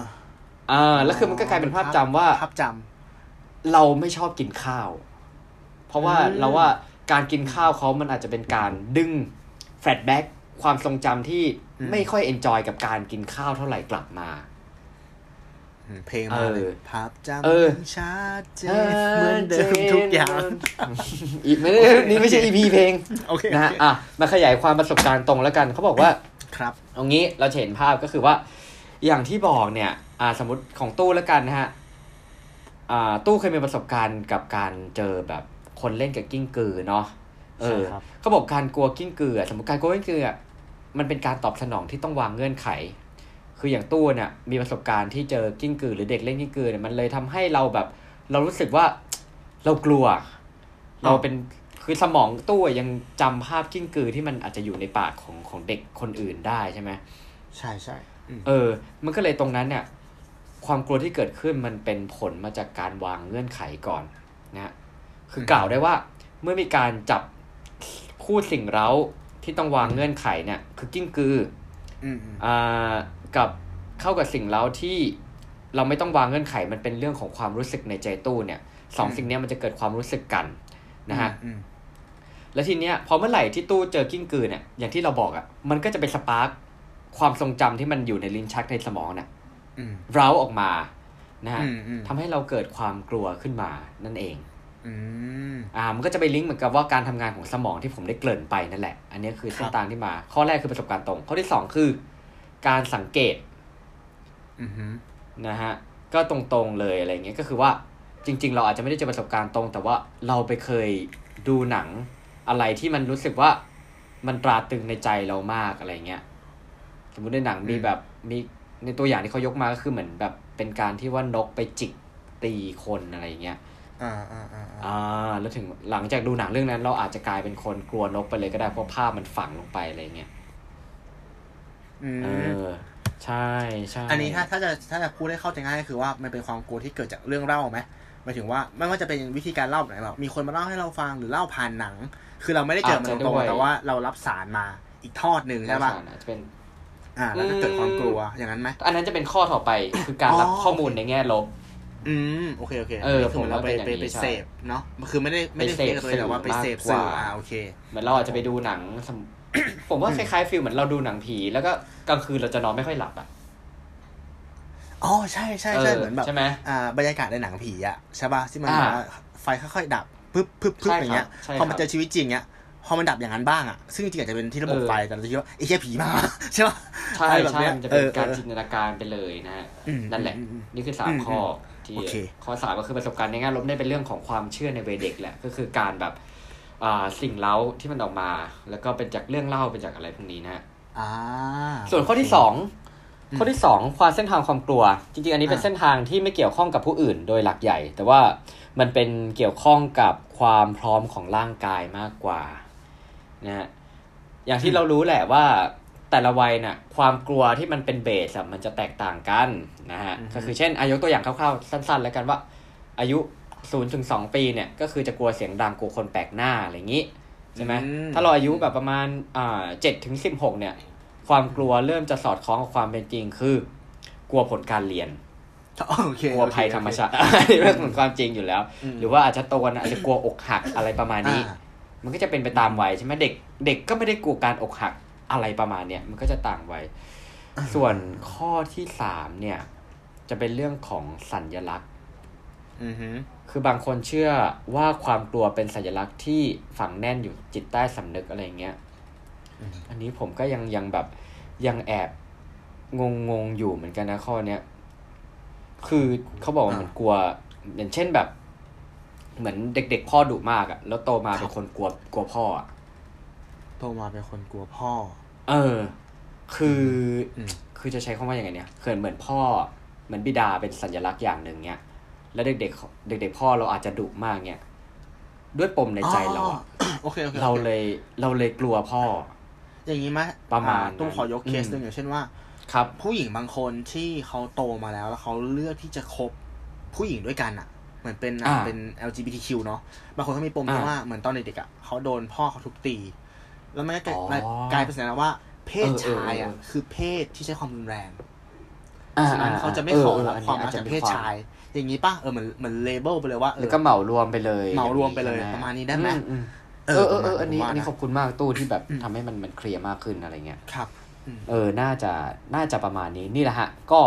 อ่าแล้วคือมันก็กลายเป็นภาพจำว่าภาพจเราไม่ชอบกินข้าว เพราะว่าอืมเราว่าการกินข้าวเขามันอาจจะเป็นการดึง แฟลชแบ็กความทรงจำที่ไม่ค่อยเอนจอยกับการกินข้าวเท่าไหร่กลับมาำเพลงมาเลเอยอภาพจเออำชัดเจนเหมือนเดิมทุกอย่าง อีกไม่ได้นี่ไม่ใช่ EP เพลงโอเคนะฮะอะมาขยายความประสบการณ์ตรงแล้วกันเขาบอกว่าครับเอางี้เราจะเห็นภาพก็คือว่า อย่างที่บอกเนี่ย อ่าสมมติของตู้แล้วกันนะฮะอ่าตู้เคยมีประสบการณ์กับการเจอแบบคนเล่นกับกิ้งกือเนาะ เออใช่ครับเขาบอกการกลัวกิ้งกืออะสมมติการกลัวกิ้งกืออะมันเป็นการตอบสนองที่ต้องวางเงื่อนไข คืออย่างตู้เนี่ยมีประสบการณ์ที่เจอกิ้งกือหรือเด็กเล่นกิ้งกือเนี่ยมันเลยทำให้เราแบบ เรารู้สึกว่าเรากลัว เราเป็นคือสมองตู้อะยังจำภาพกิ้งกือที่มันอาจจะอยู่ในปากของของเด็กคนอื่นได้ใช่ไหมใช่ใช่อืมเออ มันก็เลยตรงนั้นเนี่ย ความกลัวที่เกิดขึ้นมันเป็นผลมาจากการวางเงื่อนไขก่อนนะฮะคือกล่าวได้ว่าเมื่อมีการจับ คู่สิ่งเร้าที่ต้องวางเงื่อนไขเนี่ยคือกิ้งกืออืมอืมอ่ากับเข้ากับสิ่งเร้าที่เราไม่ต้องวางเงื่อนไขมันเป็นเรื่องของความรู้สึกในใจตู้เนี่ยสองสิ่งเนี้ยมันจะเกิดความรู้สึกกันนะฮะอืมแล้วทีเนี้ยพอเมื่อไหร่ที่ตู้เจอกิ้งกือเนี่ยอย่างที่เราบอกอะ่ะมันก็จะไปสปาร์คความทรงจำที่มันอยู่ในลิ้นชักในสมองน่ะอืมเร้าออกมานะฮะอืมอืมทำให้เราเกิดความกลัวขึ้นมานั่นเอง อืมอ่ามันก็จะไปลิงก์เหมือนกับว่าการทำงานของสมองที่ผมได้เกริ่นไปนั่นแหละ อันนี้คือเส้นทางที่มา ข้อแรกคือประสบการณ์ตรง ข้อที่สองคือ การสังเกตอืมฮึนะฮะก็ตรงๆเลยอะไรเงี้ยก็คือว่าจริง ๆ เราอาจจะไม่ได้เจอประสบการณ์ตรง แต่ว่าเราไปเคยดูหนังอะไรที่มันรู้สึกว่ามันตราตรึงในใจเรามากอะไรเงี้ยสมมุติในหนังมีแบบมีในตัวอย่างที่เขายกมาก็คือเหมือนแบบเป็นการที่ว่านกไปจิกตีคนอะไรเงี้ย อ่าอ่าอ่าอ่าอ่าแล้วถึงหลังจากดูหนังเรื่องนั้น เราอาจจะกลายเป็นคนกลัวนกไปเลยก็ได้เพราะภาพมันฝังลงไปอะไรเงี้ยอืเอมอใช่ใช่อันนี้ถ้าถ้าจะถ้าจะพูดให้เข้าใจง่ายก็คือว่ามันเป็นความกลัวที่เกิดจากเรื่องเล่าไหมหมายถึงว่าไม่ว่าจะเป็นวิธีการเล่าแบบไหนแบบมีคนมาเล่าให้เราฟังหรือเล่าผ่านหนัง คือเราไม่ได้เจอมันตรงๆแต่ว่าเรารับสารมาอีกทอดหนึ่งใช่ใช่ป่ะป่ะอาจจะเป็นอ่าแล้วก็เกิดความกลัวอย่างนั้นไหมอันนั้นจะเป็นข้อต่อไปคือการรับอ๋อข้อมูลในแง่ลบ อืมโอเคโอเคเออคือเหมือนเราไปผมว่าไปเป็นอย่างนี้ไปใช่เสพเนาะคือไม่ได้ไม่ได้ไปเสเสพพตัวเองแต่ว่าไปเสพสื่สื่ออมากกว่าอ่าโอเคเหมือนเราอาจจะไปดูหนังสมผมว่าคล้ายๆฟิลเหมือนเราดูหนังผี แล้วก็กลางคืนเราจะนอนไม่ค่อยหลับอะอ๋อใช่ใช่ใช่เหมือนแบบใช่ไหมอ่าบรรยากาศในหนังผีอะใช่ป่ะที่มันอ่าแบบว่าไฟค่อยๆดับปึ๊บปึ๊บปึ๊บใช่อย่างเงี้ยครับใช่พอมันครับเจอชีวิตจริงเงี้ยพอมันดับอย่างนั้นบ้างอะซึ่งจริงๆอาจจะเป็นที่ระบบเออไฟ แต่เราจะคิดว่าไอ้แค่ผีมาใช่ป่ะใช่อะไรแบบใช่เนี้ยมันจะเป็นเออการเออจินตนาการไปเลยนะฮะอืมนั่นแหละอืมอืมนี่คือสามอืมข้อ ที่โอเคข้อสามก็คือประสบการณ์ในแง่ลบนี่เป็นเรื่องของความเชื่อในวัยเด็กแหละก็คือการแบบอ่าสิ่งเล้าที่มันออกมา แล้วก็เป็นจากเรื่องเล่าเป็นจากอะไรพวกนี้นะฮะอ่าส่วนข้อที่สองอืมข้อที่สองความเส้นทางความกลัว จริงๆ อันนี้เป็นอ่าเส้นทางที่ไม่เกี่ยวข้องกับผู้อื่นโดยหลักใหญ่ แต่ว่ามันเป็นเกี่ยวข้องกับความพร้อมของร่างกายมากกว่านะฮะอย่างที่เรารู้แหละว่า แต่ละวัยน่ะความกลัวที่มันเป็นเบสอะมันจะแตกต่างกันนะฮะก็คือเช่นอายกตัวอย่างคร่าวๆสั้น ๆ แล้วกันว่า อายุ0ูนถึงสปีเนี่ยก็คือจะกลัวเสียงดังกลัวคนแปลกหน้าอะไรอย่างนี้ใช่ไหมอืมถ้าเราอายุแบบประมาณอ่าเจ็ดถึงสิบหกเนี่ย ความกลัวเริ่มจะสอดคล้องกับความเป็นจริงคือกลัวผลการเรียนโอเคกลัวโอเคภัยธรรมชาติอันนี้เป็นของความจริงอยู่แล้วอืมหรือว่าอาจจะโตกันอาจจะกลัวอกหักอะไรประมาณนี้อ่ามันก็จะเป็นไปตามวัยใช่ไหมเด็กเด็กก็ไม่ได้กลัวการอกหัก อะไรประมาณเนี้ยมันก็จะต่างวัยส่วนข้อที่สามเนี่ย จะเป็นเรื่องของสัญญลักษณ์อือฮึคือบางคนเชื่อว่าความกลัวเป็นสัญลักษณ์ที่ฝังแน่นอยู่จิตใต้สำนึกอะไรเงี้ยอันนี้ผมก็ยังยังแบบยังแอบงงงๆอยู่เหมือนกันนะข้อเนี้ยคือเขาบอกว่าเหมือนกลัว อย่างเช่นแบบ เหมือนเด็กๆพ่อดุมากอะแล้วโตมาเป็นคนกลัวกลัวพ่ออะ โตมาเป็นคนกลัวพ่อ เออ คืออมคือจะใช้คำว่าอย่างไงเนี่ยเขินเหมือนพ่อเหมือนบิดาเป็นสัญลักษณ์อย่างหนึ่งเนี้ย แล้วเด็กๆเด็ก ๆ พ่อเราอาจจะดุมากเนี้ยด้วยปมในใจเราอะอ๋อโอเคโอเคโอคเราเลยเราเลยกลัวพ่อ อย่างนี้ไหมประมาณอ่ตุ้มขอยกเคสอืมหนึ่งอย่างเช่นว่า ครับ ผู้หญิงบางคนที่เขาโตมาแล้วแล้วเขาเลือกที่จะคบผู้หญิงด้วยกันอะเหมือนเป็นอะอ่าเป็น LGBTQ เนาะบางคนเขามีปมอ่าที่ว่าเหมือนตอนเด็กๆอะเขาโดนพ่อเขาทุบตี แล้วมันก็กลายอ๋อกลายเป็นสัญลักษณ์ว่า เพศเออเออชายอะเออคือเพศที่ใช้ความรุนแรงอ่ฉะนั้นเขาจะไม่ขอรับเนความนี้รักอจจากมีเพศควมชาย อย่างนี้ป่ะเออเหมือนเหมือนเลเบลไปเลยว่าเอแล้วอก็เหมารวมไปเลยเหมารวมไปเลยใช่หประมาณนี้ได้ไหมอือืเอเอออเออเอออันนี้ผมว่านะอันนี้ขอบคุณมากตู้ที่แบบอืมทำให้มันมันเคลียร์มากขึ้นอะไรเงี้ยครับอืมเออน่าจะน่าจะประมาณนี้นี่แหละฮะ ก็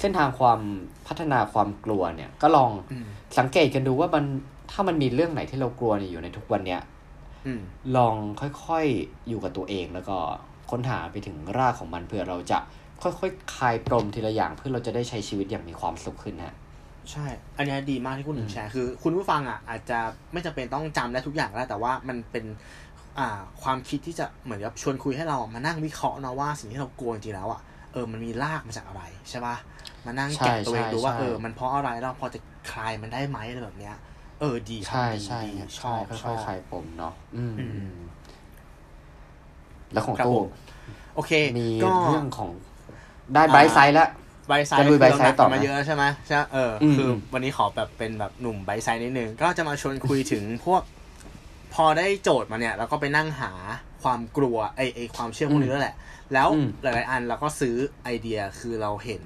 เส้นทางความพัฒนาความกลัวเนี่ย ก็ลองอืมสังเกตกันดูว่ามันถ้ามันมีเรื่องไหนที่เรากลัวเนี่ยอยู่ในทุกวันเนี้ยอืม ลองค่อยๆอยู่กับตัวเองแล้วก็ค้นหาไปถึงรากของมันเพื่อเราจะค่อยๆ คลายปมทีละอย่างเพื่อเราจะได้ใช้ชีวิตอย่างมีความสุขขึ้นฮะใช่ อันนี้ดีมากที่คุณหนึ่อืงมแชร์คือ คุณผู้ฟังอะอาจจะไม่จำเป็นต้องจำได้ทุกอย่างแล้วแต่ว่ามันเป็นอ่าความคิดที่จะเหมือนกับชวนคุยให้เรามานั่งวิเคราะห์เนาะว่าสิ่งที่เรากลัวจริงๆแล้วอะเออมันมีรากมาจากอะไรใช่ปะมานั่งแกะตัวเองดูว่าเออมันเพราะอะไรแล้วพอจะคลายมันได้ไหมอะไรแบบเนี้ย เออดีครับใช่ดีใช่ดีฮะชอบชค่ออยบๆคลายปมเนาะอืมอืมอืมแล้วของครับตู้ผมโอเค มีก็เรื่องของได้ไบรท์ไซด์แล้วไบไซจะลุย Bright Side ต่อไหมมาเยอะใช่ไหมใช่เอออมคือวันนี้ขอแบบเป็นแบบหนุ่มไบไซนิดนึง ก็จะมาชวนคุยถึงพวก พอได้โจทย์มาเนี่ย แล้วก็ไปนั่งหาความกลัวไอไอความเชื่อพวกนี้แล้วแหละ แล้วอืมหลายๆอันเราก็ซื้อไอเดียคือเราเห็น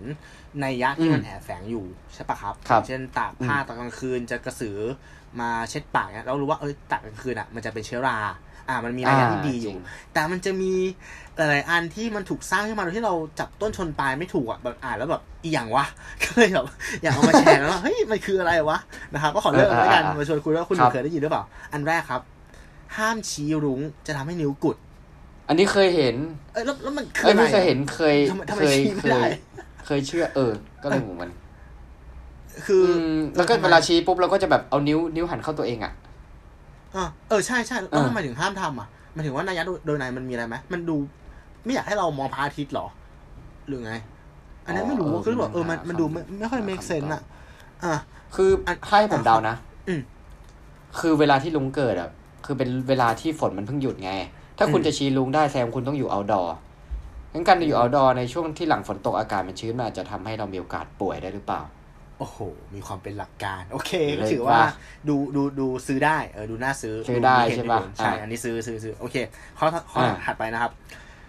ในยยะที่มันอืมแอบแฝงอยู่ใช่ปะครับครับเช่นตากผ้าตอนกลางคืนจะกระสือมาเช็ดปากเนี่ยเรารู้ว่าเอ้ยตากกลางคืนอะมันจะเป็นเชื้อรา อ่ามันมีระยะที่ดีอยู่จริงแต่มันจะมีหลายๆอันที่มันถูกสร้างขึ้นมาโดยที่เราจับต้นชนปลายไม่ถูกอะแบบอ่านแล้วแบบอีหยังวะก็เลยแบบอยากเอามาแชร์แล้วว่าเฮ้ยมันคืออะไรวะนะครับก็ขอเริ่มเออแล้วกันเออเออมาชวนคุยว่าคุณหครันูบเคยได้ยินหรือเปล่า อันแรกครับ ห้ามชี้รุ้งจะทำให้นิ้วกุด อันนี้เคยเห็น เอ้ยแล้วแล้วมันคือเอ้ยอะไรไม่เคยอะเห็นเคยทำไมทำไมเคยชี้ไม่เคได้ย เคยเชื่อ เออ ก็เลยงงมัน คืออืมแล้วก็เวลาชี้ปุ๊บเราก็จะแบบเอานิ้วนิ้วหันเข้าตัวเองอะ อะเออใช่ใช่แล้วเออทำไมถึงห้ามทำอะหมายถึงว่านัยยะโดยโดยในมันมีอะไรไหมมันดู ไม่อยากให้เรามองพระอาทิตย์เหรอ หรือไง อันนี้ไม่รู้คือแบบเออมันมันดูไม่ไม่ค่อย make sense อะ อะ คืออะให้ผมเดานะอืม คือเวลาที่ลุงเกิดอะ คือเป็นเวลาที่ฝนมันเพิ่งหยุดไง ถ้าคุณอืมจะชี้ลุงได้แซมคุณต้องอยู่เอาดองั้นการอยู่เอาดอในช่วงที่หลังฝนตกอากาศมันชื้นมันอาจจะทำให้เรามีโอกาสป่วยได้หรือเปล่า โอ้โห มีความเป็นหลักการ โอเคเลยก็ถือว่าว่าดูดูดูซื้อได้เออดูน่าซื้อซื้อได้มีเหตุใช่ปะมีผลใช่อะอันนี้ซื้อซื้อซื้อโอเคข้อข้ออะถัดไปนะครับ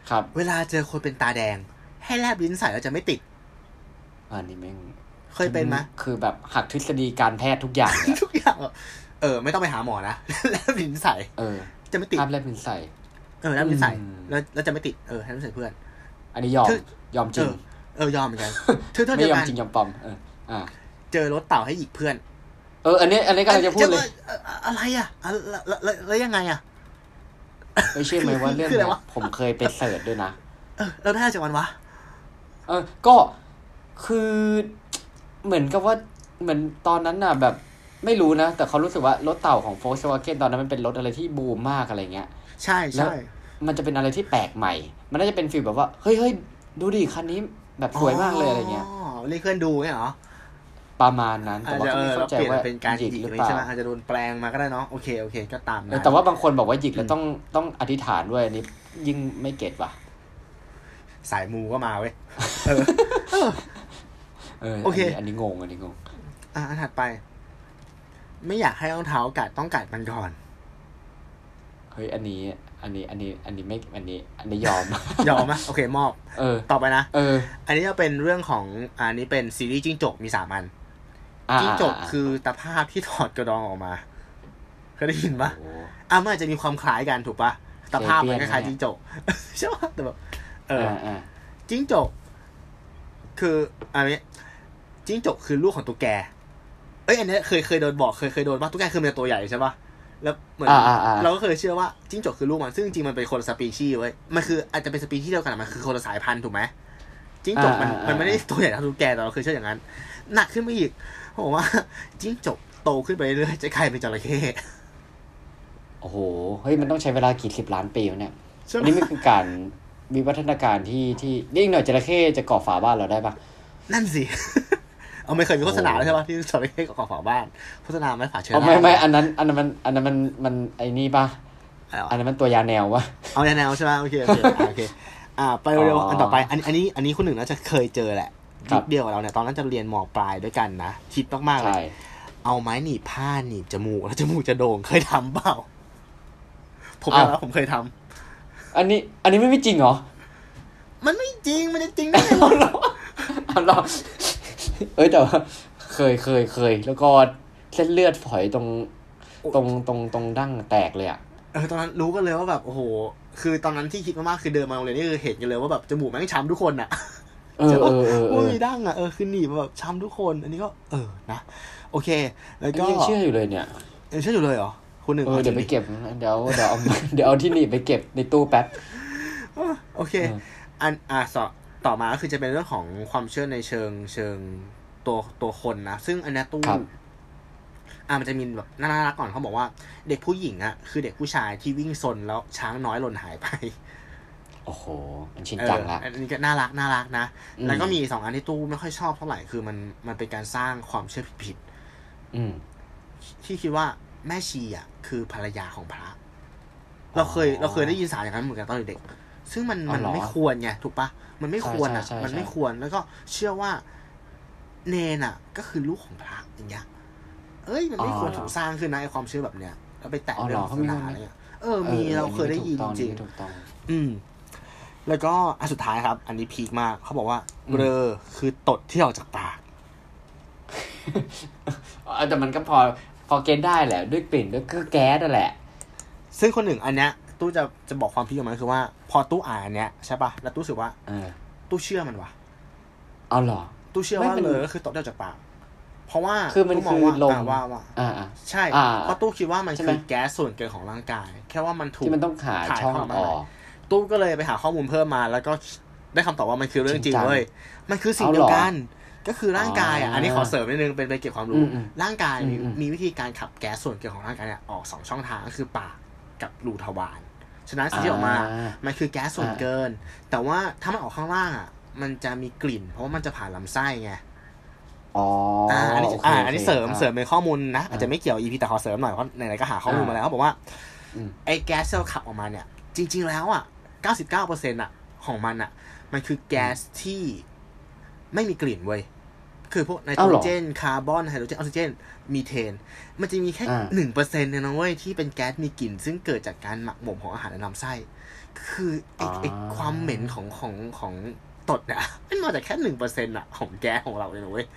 ครับ เวลาเจอคนเป็นตาแดง ให้แลบลิ้นใส่แล้วจะไม่ติดอันนี้แม่งเคยเป็นไหมคือแบบหักทฤษฎีการแพทย์ทุกอย่างเลยอะทุกอย่างอะเออ ไม่ต้องไปหาหมอนะแลบลิ้นใส่เออ จะไม่ติดห้ามแลบลิ้นใส่ เออแลบลิ้นใส่อืมแล้วแล้วจะไม่ติดเออให้ลิ้นใส่เพื่อน อันนี้ยอมคือยอมจเอริงอเออยอมเหมือนกันเธอเธอไม่เดียยอมกันจริงยอมปลอมเอออ่าเจอรถเต่าให้หยิกเพื่อน เออ อันนี้ อันนี้กำลังจะพูดเลยเอ่ออะไรอะอะแล้วแล้วแล้วแล้วยังไงอะไม่เชื่อไหมว่าเรื่องคืออะไรเนี้วะยผมเคยไป search ด้วยนะเออเราได้อะไรจากมันวะเออ ก็คือเหมือนกับว่าเหมือนตอนนั้นน่ะแบบไม่รู้นะ แต่เขารู้สึกว่ารถเต่าของ Volkswagen ตอนนั้นมันเป็นรถอะไรที่บูมมากอะไรเงี้ย ใช่แล้วใช่มันจะเป็นอะไรที่แปลกใหม่ มันน่าจะเป็นฟีลแบบว่า เฮ้ยเฮ้ยดูดิคันนี้แบบสวยมากเลยอะไรเงี้ยอ๋อเรียกเพื่อนดูเงี้ยเหรอ ประมาณนั้นอาแต่จว่าจะก็เอไม่อเราเข้าใจเปลี่ยนว่าเป็นการหยิกหยิกหรือเลยเปล่าใช่ไหมอาจจะโดนแปลงมาก็ได้เนาะ โอเคโอเค ก็ตามเอนั้อนแต่ว่าบางคนบอกว่าหยิกแล้วต้องต้องอธิษฐานด้วยอันนี้ยิ่งไม่เก็ตว่ะ สายมูก็มาเว้ย เออเออเออโอเคนนี้อันนี้งง อันนี้งง อะอันถัดไป ไม่อยากให้รองเท้ากัดต้องกัดมันก่อน เฮ้ยอันนี้ อันนี้อันนี้อันนี้ไม่อันนี้ อันนี้ยอม ยอมไหมโอเคมอบเออต่อไปนะเออ อันนี้จะเป็นเรื่องของอันนี้เป็นซีรีส์จิ้งจกมีสามอันอ่าจิ้งจกาาคือตะภาพที่ถอดกระดองออกมาเคยได้ยินปะโอ้โหอะมันอาจจะมีความคล้ายกันถูกปะตะภาพมันคเซเปียนล้ายๆเนี่ยจิ้งจกใช่ปะแต่แบบเอออ่าอ่าจิ้งจก คืออันนี้จิ้งจกคือลูกของตุ๊กแกเอ้ยอันเนี้ยเคยเคยโดนบอกเคยเคยโดนว่าตุ๊กแกคือมันจะตัวใหญ่ใช่ปะ แล้วเหมือนอ่าอ่าอ่าเราก็เคยเชื่อว่าจิ้งจกคือลูกมันซึ่งจริงๆมันเป็นคนละสปีชีส์เว้ยมันคืออาจจะเป็นสปีชีส์เดียวกันอะมันคือคนละสายพันธุ์ถูกไหมจิ้งจกมันอ่าอ่าอ่ามัมันไม่ได้ตัวใหญ่เท่าตุ๊กแกแต่เราเคยเชื่ออย่างนั้น หนักขึ้นไปอีกผมว่าจิ้งจกโตขึ้นไปเรื่อยๆจะกลายเป็นจระเข้โอ้โหเฮ้ยมันต้องใช้เวลากี่สิบล้านปีวะเนี่ยใช่ไหอัมนนี้มันคือการวิวัฒนาการที่ที่นี่อีกหน่อยจระเข้จะก่อฝาบ้านเราได้ปะนั่นสิ เอาไม่เคยมีโฆษณาเลยใช่ปะที่จระเข้กับขอฝาบ้านโฆษณาไม่ฝาเชื้อเอาราไม่ไม่อันนั้น อันนั้นมันอันนั้นมันมันไอ้นี่ปะอะไรวะอันนั้นมันตัวยาแนววะเอาแนวๆใช่ไหมโอเคโอเคอะโอเค อ่า ไปเร็วอ๋ออัอันต่อไป อันอันนี้อันนี้คุณหนึ่งน่าจะเคยเจอแหละครัยุบคเดียวกับเราเนี่ยตอนนั้นจะเรียนมปลายด้วยกันนะคิดมากๆเลใช่ยเอาไม้หนีบผ้าหนีบจมูกแล้วจมูกจะโด่งเคยทำเปล่าผมยอมรับผมเคยทำอันนี้ อันนี้ไม่ไม่จริงเหรอ มันไม่จริง มันจะจริงได้ไงเอาวะเหรอเอาเหรอ เอ้ยแต่ว่าเคยเคยเคย แล้วก็เส้นเลือดฝอยตรงตรงตรงตรงดั้งแตกเลยอะเออตอนนั้นรู้กันเลยว่าแบบโอ้โห คือตอนนั้นที่คิดมากๆคือเดินมาโรงเรียนนี่คือเห็นกันเลยว่าแบบจมูกแม่งช้ำทุกคนอะเออเออเออเอว่าอมีดั้งอะเออคือหนีบมาแบบช้ำทุกคน อันนี้ก็เออนะโอเค แล้วอันก็นี้ยังเชื่ออยู่เลยเนี่ยยังเชื่ออยู่เลยเหรอคุณหนึ่งเออเดี๋ยวไปจริงเก็บเดี๋ยวเดี๋ยวเอาเดี๋ยวเอาที่หนีบไปเก็บในตู้แป๊บอะโอเคเอออันอะต่อ ต่อมาก็คือจะเป็นเรื่องของความเชื่อในเชิงเชิงตัวตัวคนนะ ซึ่งอันเนี้ยตู้ครับอะมันจะมีแบบน่ารักก่อนเขาบอกว่า เด็กผู้หญิงอะคือเด็กผู้ชายที่วิ่งซนแล้วช้างน้อยหล่นหายไป โอ้โห มันชินจังละเอออันนี้ก็น่ารักน่ารักนะอืมแล้วก็มีสองอันที่ตู้ไม่ค่อยชอบเท่าไหร่คือมันมันเป็นการสร้างความเชื่อผิดอืมๆที่คิดว่าแม่ชีอะ คือภรรยาของพระ เราเคยอ๋อเราเคยได้ยินสารอย่างนั้นเหมือนกันตอนเด็กๆซึ่งมันอ๋อมันเหรอไม่ควรไงถูกปะ มันไม่ควรอะใช่ใช่ใช่มันไม่ควรแล้วก็เชื่อว่าเนนอะ ก็คือลูกของพระอย่างเงี้ย เอ้ยมันไม่ควรถูกสร้างขึ้นนะไอความเชื่อแบบเนี้ยแล้วไปแตะอ๋อเรื่เหรอองศาสนาเขามีอะไรเงี้ยเออ มีเราเคยได้ยินจริงถูกต้องๆอืม แล้วก็อันสุดท้ายครับ อันนี้พีคมากเขาบอกว่าอืมเบลอคือตดที่ออกจากปากเออแต่มันก็พอพอเกณฑ์ได้แหละ ด้วยกลิ่นด้วยก็แก๊สนั่นแหละ ซึ่งคนหนึ่งอันเนี้ยตู้จะจะบอกความพีคของมันคือว่า พอตู้อ่านอันเนี้ยใช่ปะแล้วตู้รู้สึกว่าเออตู้เชื่อมันวะเอาเหรอ ตู้เชื่อไม่ว่ามันเลยก็คือตดที่ออกจากปากเพราะว่าคือมันตู้มองคือว่าลมอ่าว่าว่า อ่าอ่า ใช่อ่าเพราะตู้คิดว่ามันใช่ไหม คือแก๊สส่วนเกินของร่างกาย แค่ว่ามันถูก ที่มันต้องหาถ่ายช่องทอดมาออก ตู้ก็เลยไปหาข้อมูลเพิ่มมา แล้วก็ได้คำตอบว่ามันคือเรื่องจริงจริงจังเว้ยมันคือสิ่งเอาเดีเหยรอวกัน ก็คือร่างกายอะอ่าอันนี้ขอเสริมนิดนึงเป็นไปเก็บความรู้อืมอืมร่างกายมีอืมอืม มีวิธีการขับแก๊สส่วนเกินของร่างกายเนี่ยออกสองช่องทางก็คือปากกับรูทวาร ฉะนั้นสิ่งที่ออกมา มันคือแก๊สส่วนเกิน แต่ว่าถ้ามันออกข้างล่างอะ มันจะมีกลิ่น เพราะว่ามันจะผ่านลำไส้ไงอ๋ออ่าอันนี้โเคอ่าอันนี้โคเสริมอ่าเสริมเป็นข้อมูลนะอาจจะไม่เกี่ยว EP แต่ขอเสริมหน่อยเพราะไหนๆก็หาข้อมูลมาแล้วเขาบอกว่าอืมไอ้แก๊สที่เราขับออกมาเนี่ย จริง ๆ แล้วอะ99%อะของมันอะ มันคือแก๊สที่ไม่มีกลิ่นเว้ย คือพวกไนโตรเจน อ้าวเหรอ คาร์บอน ไฮโดรเจน ออกซิเจน มีเทน มันจะมีแค่อ่าหนึ่งเปอร์เซ็นต์เนี่ยนะเว้ยที่เป็นแก๊สมีกลิ่น ซึ่งเกิดจากการหมักหมมของอาหารในลำไส้ คือไอ้ไอ้ความเหม็นของของของตดเนี่ยมันมาจากแค่หนึ่งเปอร์เซ็นต์อะของแก๊สของเราเลยนะเว้ย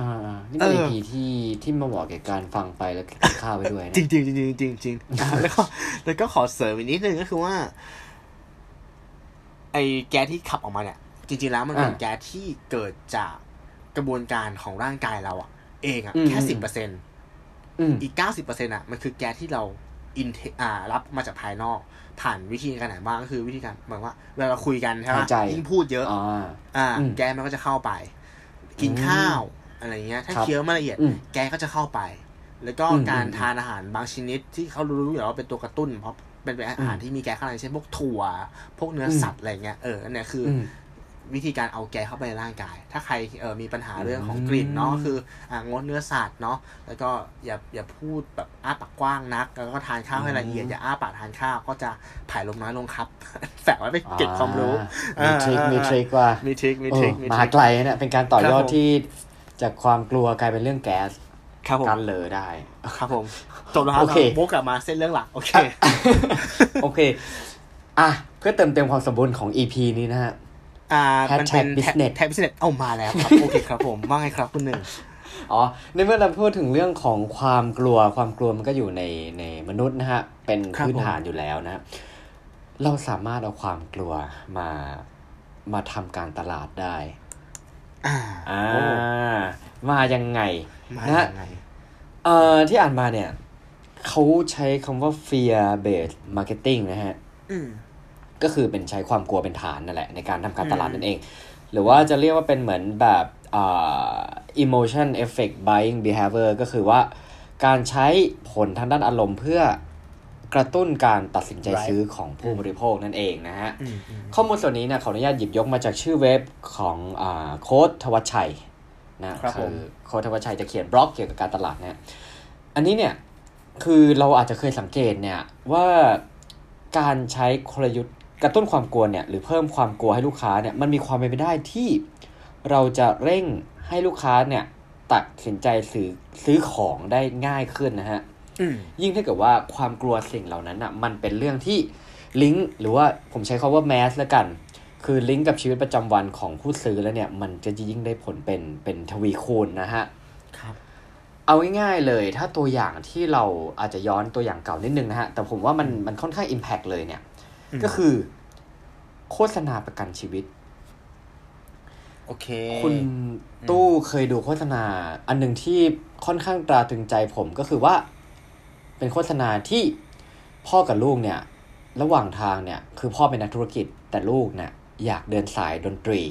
อ่าๆนี่เป็นเออ EP ที่ที่มาบอกแก่การฟังไปแล้วกินข้าวไปด้วยนะจริงจริงจริงจริงจริงอะแล้วก็แล้วก็ขอเสริมอีกนิดนึงก็คือว่า ไอ้แก๊สที่ขับออกมาเนี่ย จริง ๆ แล้วมันเป็นอ่าแก๊สที่เกิดจาก กระบวนการของร่างกายเราอะเองอะอืมแค่อืมสิบเปอร์เซ็นอืมอีกเก้าสิบเปอร์เซ็นต์อะมันคือแก๊สที่เราอินเทอ่ารับมาจากภายนอก ผ่านวิธีการไหนบ้างก็คือวิธีการเหมือนว่าเวลาเราคุยกันใช่ไหมหายใจยิ่งพูดเยอะอ่าอ่าอืมแก๊สมันก็จะเข้าไป กินอืมข้าวอะไรเงี้ย ถ้าครับเคี้ยวมาละเอียดอืมแก๊สก็จะเข้าไป แล้วก็อืมการอืมทานอาหารบางชนิดที่เขารู้อยู่แล้วว่าเป็นตัวกระตุ้นเพราะเป็นอาหารอืมที่มีแก๊สข้างในเช่นพวกถั่ว พวกเนื้ออมสัตว์อะไรเงี้ยเอออันเนี้ยคือออืม วิธีการเอาแก๊สเข้าไปในร่างกาย ถ้าใครเออมีปัญหาเรื่องของอืมกลิ่นเนาะคืออ่างดเนื้อสัตว์เนาะแล้วก็อย่าอย่าพูดแบบอ้าปากกว้างนัก แล้วก็ทานข้าวให้ละเอียดอย่าอ้าปากทานข้าวก็จะผายลมน้อยลงครับแฝงไว้ไปเก็บความรู้อ่ามีทริคอ่ามีมีทริคว่ามีทริคมีโอ้ทริคมีมาทริคไกลนะเนี่ยเป็นการต่อยอดครับผมที่จากความกลัวกลายเป็นเรื่องแก๊สครับผมกันเลยได้ ครับผมจบแล้วครับโอเคเราโบกกลับมาเส้นเรื่องหลักโอเคโอเค อะเพื่อเติมเต็มความสมบูรณ์ของ EP นี้นะฮะ อ่ามันเป็น Hashtag business แท็บบิสเนสเอามาแล้วครับโอเคครับผมว่าไงครับคุณหนึ่งอ๋อในเมื่อเราพูดถึงเรื่องของความกลัวความกลัวมันก็อยู่ในในมนุษย์นะฮะเป็นครับพื้นผมฐานอยู่แล้วนะเราสามารถเอาความกลัวมามาทำการตลาดได้ อ่าอ่าโอ้มายังไงมานะฮะยังไงเอ่อที่อ่านมาเนี่ยเขาใช้คำว่า fear based marketing นะฮะอืม ก็คือเป็นใช้ความกลัวเป็นฐานนั่นแหละในการทำการตลาดอืมนั่นเอง หรือว่าจะเรียกว่าเป็นเหมือนแบบอ่า emotion effect buying behavior ก็คือว่าการใช้ผลทางด้านอารมณ์เพื่อกระตุ้นการตัดสินใจซื้อของผู้บริโภคนั่นเองนะฮะอืมอืมข้อมูลส่วนนี้เนี่ยขออนุญาตหยิบยกมาจากชื่อเว็บของอาโค้ดทวัชชัยนะครับผมโค้ดทวัชชัยจะเขียนบล็อกเกี่ยวกับการตลาดเนี่ยอันนี้เนี่ยคือเราอาจจะเคยสังเกตเนี่ยว่าการใช้กลยุทธ์ กระตุ้นความกลัวเนี่ยหรือเพิ่มความกลัวให้ลูกค้าเนี่ยมันมีความเป็นไปได้ที่เราจะเร่งให้ลูกค้าเนี่ยตัดสินใจซื้อซื้อของได้ง่ายขึ้นนะฮะอืมยิ่งถ้าเกิดว่าความกลัวสิ่งเหล่านั้นอะมันเป็นเรื่องที่ลิงก์หรือว่าผมใช้คาว่าแมสแล้วกัน คือลิงก์กับชีวิตประจำวันของผู้ซื้อแล้วเนี่ย มันจะยิ่งได้ผลเป็นเป็นทวีคูณนะฮะครับเอาง่ายๆเลย ถ้าตัวอย่างที่เราอาจจะย้อนตัวอย่างเก่านิดนึงนะฮะ แต่ผมว่ามันมันค่อนข้าง Impact เลยเนี่ยอืม ก็คือ โฆษณาประกันชีวิต โอเค คุณตู้เคยดูโฆษณา อันหนึ่งที่ค่อนข้างตราตรึงใจผมก็คือว่า เป็นโฆษณาที่พ่อกับลูกเนี่ย ระหว่างทางเนี่ย คือพ่อเป็นนักธุรกิจแต่ลูกเนี่ยอยากเดินสายดนตรี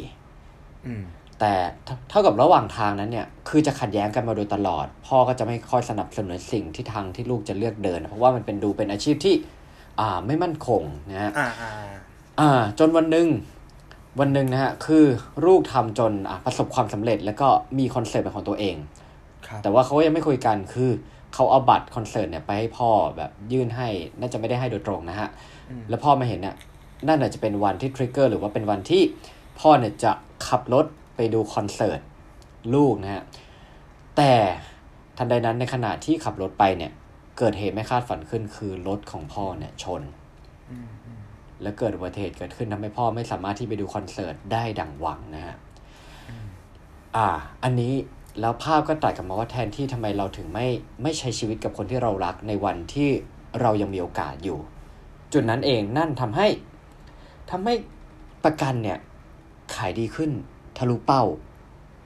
อืมแต่เท่าเท่ากับระหว่างทางนั้นเนี่ย คือจะขัดแย้งกันมาโดยตลอด พ่อก็จะไม่ค่อยสนับสนุนสิ่งที่ทางที่ลูกจะเลือกเดิน เพราะว่ามันเป็นดูเป็นอาชีพที่อ่า ไม่มั่นคงนะฮะอ่าอ่าอ่าจนวันหนึ่งวันหนึ่งนะฮะคือลูกทำจนอะประสบความสำเร็จ แล้วก็มีคอนเสิร์ตเป็นของตัวเองครับแต่ว่าเขาก็ยังไม่คุยกันคือเขาเอาบัตรคอนเสิร์ตเนี่ยไปให้พ่อแบบยื่นให้น่าจะไม่ได้ให้โดยตรงนะฮะอืมแล้วพ่อมาเห็นเนี่ยนั่นอาจจะเป็นวันที่ทริกเกอร์หรือว่าเป็นวันที่พ่อเนี่ยจะขับรถไปดูคอนเสิร์ตลูกนะฮะแต่ทันใดนั้นในขณะที่ขับรถไปเนี่ย เกิดเหตุไม่คาดฝันขึ้นคือรถของพ่อเนี่ยชนอืมอืมแล้วเกิดอุบัติเหตุเกิดขึ้นทำให้พ่อไม่สามารถที่ไปดูคอนเสิร์ตได้ดังหวังนะฮะอ่า อันนี้แล้วภาพก็ตัดกลับมาว่าแทนที่ทำไมเราถึงไม่ไม่ใช้ชีวิตกับคนที่เรารักในวันที่เรายังมีโอกาสอยู่ จุดนั้นเองนั่นทำให้ทำให้ประกันเนี่ย ขายดีขึ้นทะลุเป้า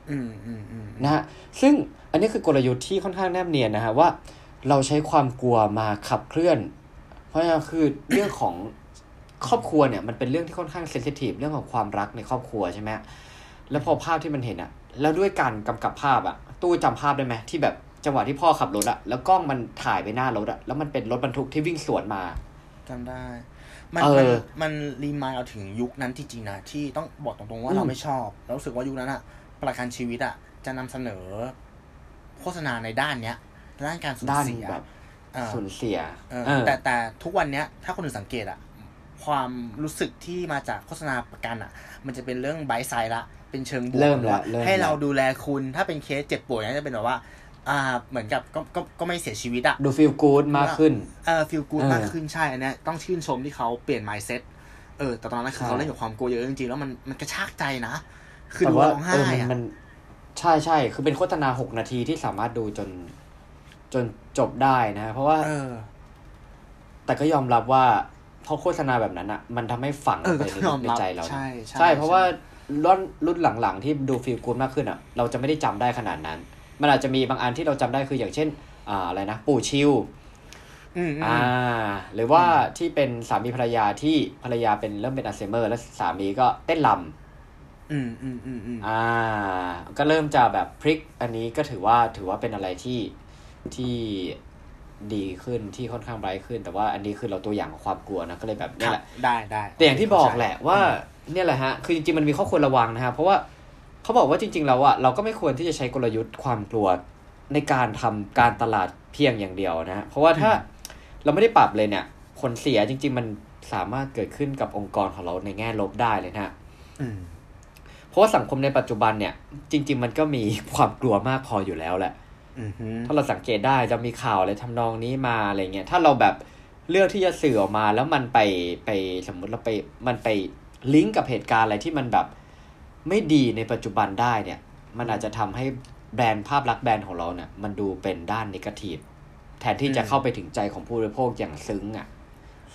อืมอืมอืมนะฮะซึ่งอันนี้คือกลยุทธ์ที่ค่อนข้างแนบเนียนนะฮะว่า เราใช้ความกลัวมาขับเคลื่อน เพราะฉะนั้นคือเรื่องของครอบครัวเนี่ยมันเป็นเรื่องที่ค่อนข้างเซนซิทีฟเรื่องของความรักในครอบครัวใช่ไหมแล้วพอภาพที่มันเห็นอะแล้วด้วยการกำกับภาพอะตู้จำภาพได้ไหมที่แบบจังหวะที่พ่อขับรถอะแล้วกล้องมันถ่ายไปหน้ารถอะแล้วมันเป็นรถบรรทุกที่วิ่งสวนมาจำได้ มันเอมันอมันรีมายเอาถึงยุคนั้นจริงๆนะที่ต้องบอกตรงๆว่าอืมเราไม่ชอบแล้วรู้สึกว่ายุคนั้นอะประกันชีวิตอะจะนำเสนอโฆษณาในด้านเนี้ย ด้านการสูญด้านเสียแบบเออสูญเสียเออเออแต่แต่ทุกวันเนี้ย ถ้าคนอื่นสังเกตอะความรู้สึกที่มาจากโฆษณาประกันอะมันจะเป็นเรื่องไบไซละเป็นเชิงบวกเริ่มละว่าเริ่มให้เราละดูแลคุณถ้าเป็นเคสเจ็บป่วยเนี่ยจะเป็นแบบว่าอ่าเหมือนกับก็ก็ก็ไม่เสียชีวิตอะดูฟีลกู๊ดมากขึ้นเออฟีลกูดเออมากขึ้นใช่อันเนี้ยต้องชื่นชมที่เขาเปลี่ยน mindset เออแต่ตอนนั้นคือใช่เขาเล่นกับความกลัวเยอะจริงๆแล้วมันมันกระชากใจนะ คือแต่ดูว่าร้องไห้เออมันอะมันใช่ใช่คือเป็นโฆษณาหกนาทีที่สามารถดูจน จนจบได้นะ เพราะว่าเออแต่ก็ยอมรับว่าเพราะโฆษณาแบบนั้นอะ มันทำให้ฝังเออไปก็ในยอมในรับใจเรานะใช่ใช่ใช่เพราะว่าใช่รุ่นรุ่นหลังๆ ที่ดูฟีลกูดมากขึ้นอะ เราจะไม่ได้จำได้ขนาดนั้น มันอาจจะมีบางอันที่เราจำได้คืออย่างเช่น อ่าอะไรนะ ปู่ชิวอืมอือ่ามหรือว่าที่เป็นสามีภรรยาที่ภรรยาเป็นเริ่มเป็นอัลไซเมอร์ แล้วสามีก็เต้นลำอืมอืมอืมอืมอ่า ก็เริ่มจะแบบพลิก อันนี้ก็ถือว่าถือว่าเป็นอะไรที่ ที่ดีขึ้นที่ค่อนข้างไบรท์ขึ้น แต่ว่าอันนี้คือเราตัวอย่างของความกลัวนะก็เลยแบบคเนี่ยรับแหละได้ได้แต่อย่างที่บอกแหละว่าเนี่ยแหละฮะคือจริงๆมันมีข้อควรระวังนะฮะเพราะว่าเขาบอกว่าจริง ๆ แล้วอะเราก็ไม่ควรที่จะใช้กลยุทธ์ความกลัวในการทำการตลาดเพียงอย่างเดียวนะฮะเพราะว่าถ้าเราไม่ได้ปรับเลยเนี่ยผลเสียจริง ๆ มันสามารถเกิดขึ้นกับองค์กรของเราในแง่ลบได้เลยนะฮะอืมเพราะว่าสังคมในปัจจุบันเนี่ย จริง ๆ มันก็มีความกลัวมากพออยู่แล้วแหละอืมฮึ ถ้าเราสังเกตได้จะมีข่าวอะไรทำนองนี้มาอะไรเงี้ยถ้าเราแบบเลือกที่จะสื่อออกมาแล้วมันไปไปสมมุติเราไปมันไปลิงก์กับเหตุการณ์อะไรที่มันแบบไม่ดีในปัจจุบันได้เนี่ย มันอาจจะทำให้แบรนด์ภาพลักษณ์แบรนด์ของเราเนี่ย มันดูเป็นด้านนิเกทีฟแทนที่จะเข้าไปถึงใจของผู้บริโภคอย่างซึ้งอะ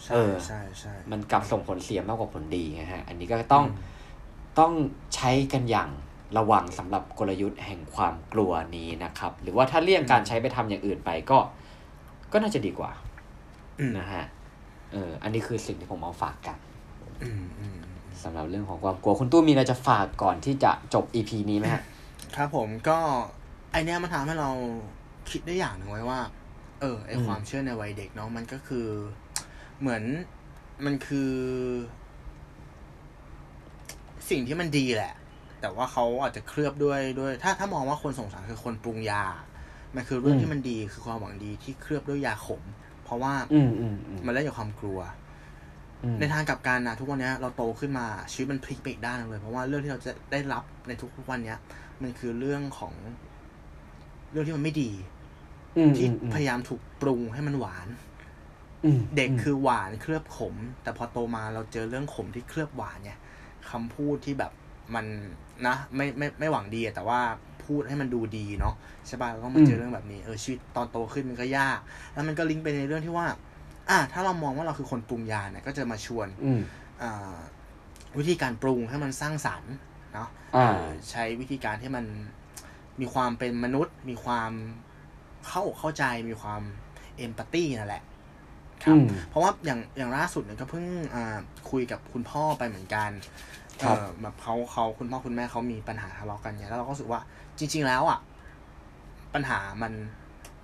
ใช่เออใช่ใช่มันกลับส่งผลเสียมากกว่าผลดีนะฮะ อันนี้ก็ต้องต้องใช้กันอย่าง ระวังสำหรับกลยุทธ์แห่งความกลัวนี้นะครับ หรือว่าถ้าเลี่ยงการใช้ไปทำอย่างอื่นไปก็ ก็น่าจะดีกว่าอืมนะฮะเอออันนี้คือสิ่งที่ผมเอาฝากกันอืมอืมสำหรับเรื่องของความกลัวคุณตู้มีอะไรจะฝากก่อนที่จะจบ EP นี้ไหมฮะครับผมก็ไอเนี้ยมันทำให้เราคิดได้อย่างหนึ่งไว้ว่า เออไออืมความเชื่อในวัยเด็กเนาะมันก็คือ เหมือนมันคือ สิ่งที่มันดีแหละ แต่ว่าเขาอาจจะเคลือบด้วยด้วย ถ้าถ้ามองว่าคนสงสารคือคนปรุงยา มันคือเรื่องอืมที่มันดีคือความหวังดีที่เคลือบด้วยยาขม เพราะว่าอืมอืมอืมมันเล่นกับความกลัวอืมในทางกลับกันนะทุกวันเนี้ยเราโตขึ้นมาชีวิตมันพลิกไปอีกด้านหนึงเลย เพราะว่าเรื่องที่เราจะได้รับในทุกๆวันเนี้ย มันคือเรื่องของ เรื่องที่มันไม่ดีอืมที่อืมอืมพยายามถูกปรุงให้มันหวานอืมเด็กคือหวานเคลือบขม แต่พอโตมาเราเจอเรื่องขมที่เคลือบหวานเนี่ยคำพูดที่แบบ มันนะไม่ไม่ไม่หวังดีอะแต่ว่าพูดให้มันดูดีเนาะใช่ป่ะเราต้องมาเจอเรื่องแบบนี้เออชีวิตตอนโตขึ้นมันก็ยาก แล้วมันก็ลิงก์ไปในเรื่องที่ว่า อะถ้าเรามองว่าเราคือคนปรุงยาเนี่ยก็จะมาชวนอืมอ่าวิธีการปรุงให้มันสร้างสรรค์เนาะอ่าเออใช้วิธีการที่มันมีความเป็นมนุษย์ มีความเข้าอกเข้าใจมีความเอมพัตตีนั่นแหละครับอืมเพราะว่าอย่างอย่างล่าสุดเนี่ยก็เพิ่งอ่าคุยกับคุณพ่อไปเหมือนกันครับเออ แบบเขาเขาคุณพ่อคุณแม่เขามีปัญหาทะเลาะกันเนี่ยแล้วเราก็รู้สึกว่าจริง ๆ แล้วอะปัญหามัน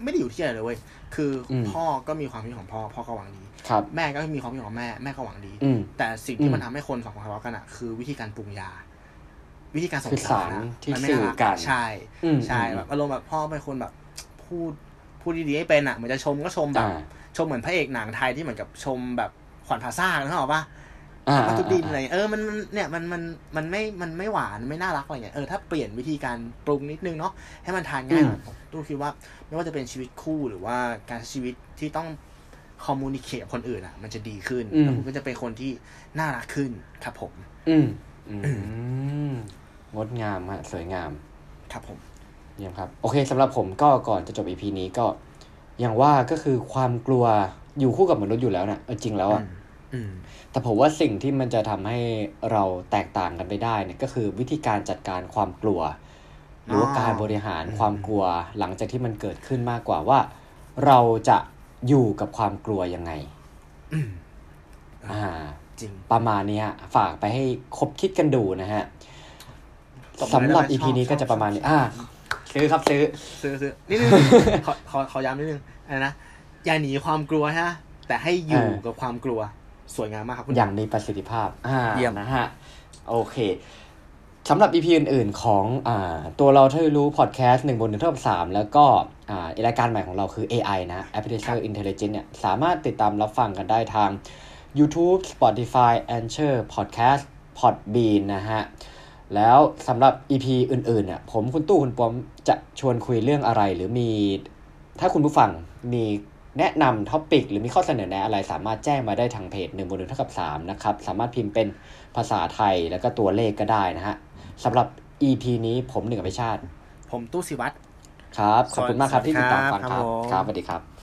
ไม่ได้อยู่ที่อะไรเลยเว้ย คืออมพ่อก็มีความคิดของพ่อ พ่อก็หวังดีครับแม่ก็มีความคิดของแม่ แม่ก็หวังดีอืมแต่สิ่งที่อืมมันทำให้คนสองคนทะเลาะกันอะ คือวิธีการปรุงยา วิธีการส่งคือสารสารอะที่มัไม่สื่อน่ารักันใช่อืมใช่อืมแบบอารมณ์แบบพ่อเป็นคนแบบพูดพูดดีๆให้เป็นอะ เหมือนจะชมก็ชมแบบอ่าชมเหมือนพระเอกหนังไทยที่เหมือนกับชมแบบขวัญภาซ่านึกออกปะ อ่าวัตถุดิบอ่าอะไรเงี้ยเออมันมันเนี่ยมันมันมันไม่มันไม่หวานไม่น่ารักอะไรเงี้ยเออถ้าเปลี่ยนวิธีการปรุงนิดนึงเนาะให้มันทานง่ายหน่อยตู้คิดว่า ไม่ว่าจะเป็นชีวิตคู่หรือว่าการใช้ชีวิตที่ต้องคอมมูนิเคชกับคนอื่นอะ มันจะดีขึ้นอืมแล้วคุณก็จะเป็นคนที่น่ารักขึ้นครับผมอืมอืมงดงามฮะสวยงาม ครับผมเยี่ยมครับ โอเคสำหรับผมก็ก่อนจะจบ EP นี้ก็ อย่างว่าก็คือความกลัวอยู่คู่กับมนุษย์อยู่แล้วนะ่ะเออจริงแล้วอะอืม แต่ผมว่าสิ่งที่มันจะทำให้เราแตกต่างกันไปได้เนี่ยก็คือวิธีการจัดการความกลัว หรือว่าการบริหารความกลัวหลังจากที่มันเกิดขึ้นมากกว่าว่า เราจะอยู่กับความกลัวยังไงอืมอ่าจริงประมาณนี้ฮะฝากไปให้คบคิดกันดูนะฮะตบมือสำหรับได้ไหม EP ชอบนี้ก็ชอบจะประมาณนี้ชอบอ่า ซื้อครับซื้อ ซื้อซื้อนิดนึงขอขอขอย้ำนิดนึงอะไรนะอย่าหนีความกลัวฮะแต่ให้อยู่เออกับความกลัว สวยงามมากครับคุณอย่างมีประสิทธิภาพอ่าเยี่ยมนะฮะ โอเคสำหรับ EP อื่นๆของอ่าตัวเราเท่าที่รู้พอดแคสต์หนึ่งบนหนึ่งเท่ากับสามแล้วก็อ่ารายการใหม่ของเราคือ AI นะ Artificial Intelligence เนี่ยสามารถติดตามรับฟังกันได้ทาง YouTube Spotify Anchor Podcast Podbean นะฮะ แล้วสำหรับ EP อื่นๆเนี่ยผมคุณตู้คุณปอมจะชวนคุยเรื่องอะไรหรือมี ถ้าคุณผู้ฟังมี แนะนำท็อปิกหรือมีข้อเสนอแนะอะไรสามารถแจ้งมาได้ทางเพจ1บน1เท่ากับ3นะครับ สามารถพิมพ์เป็นภาษาไทยแล้วก็ตัวเลขก็ได้นะฮะสำหรับ EP นี้ผมหนึ่งอภิชาติ ผมตู้สิวัตรครับ ขอบคุณมากครับที่ติดตามฟังคครัรับบผมครับสวัสดีครับ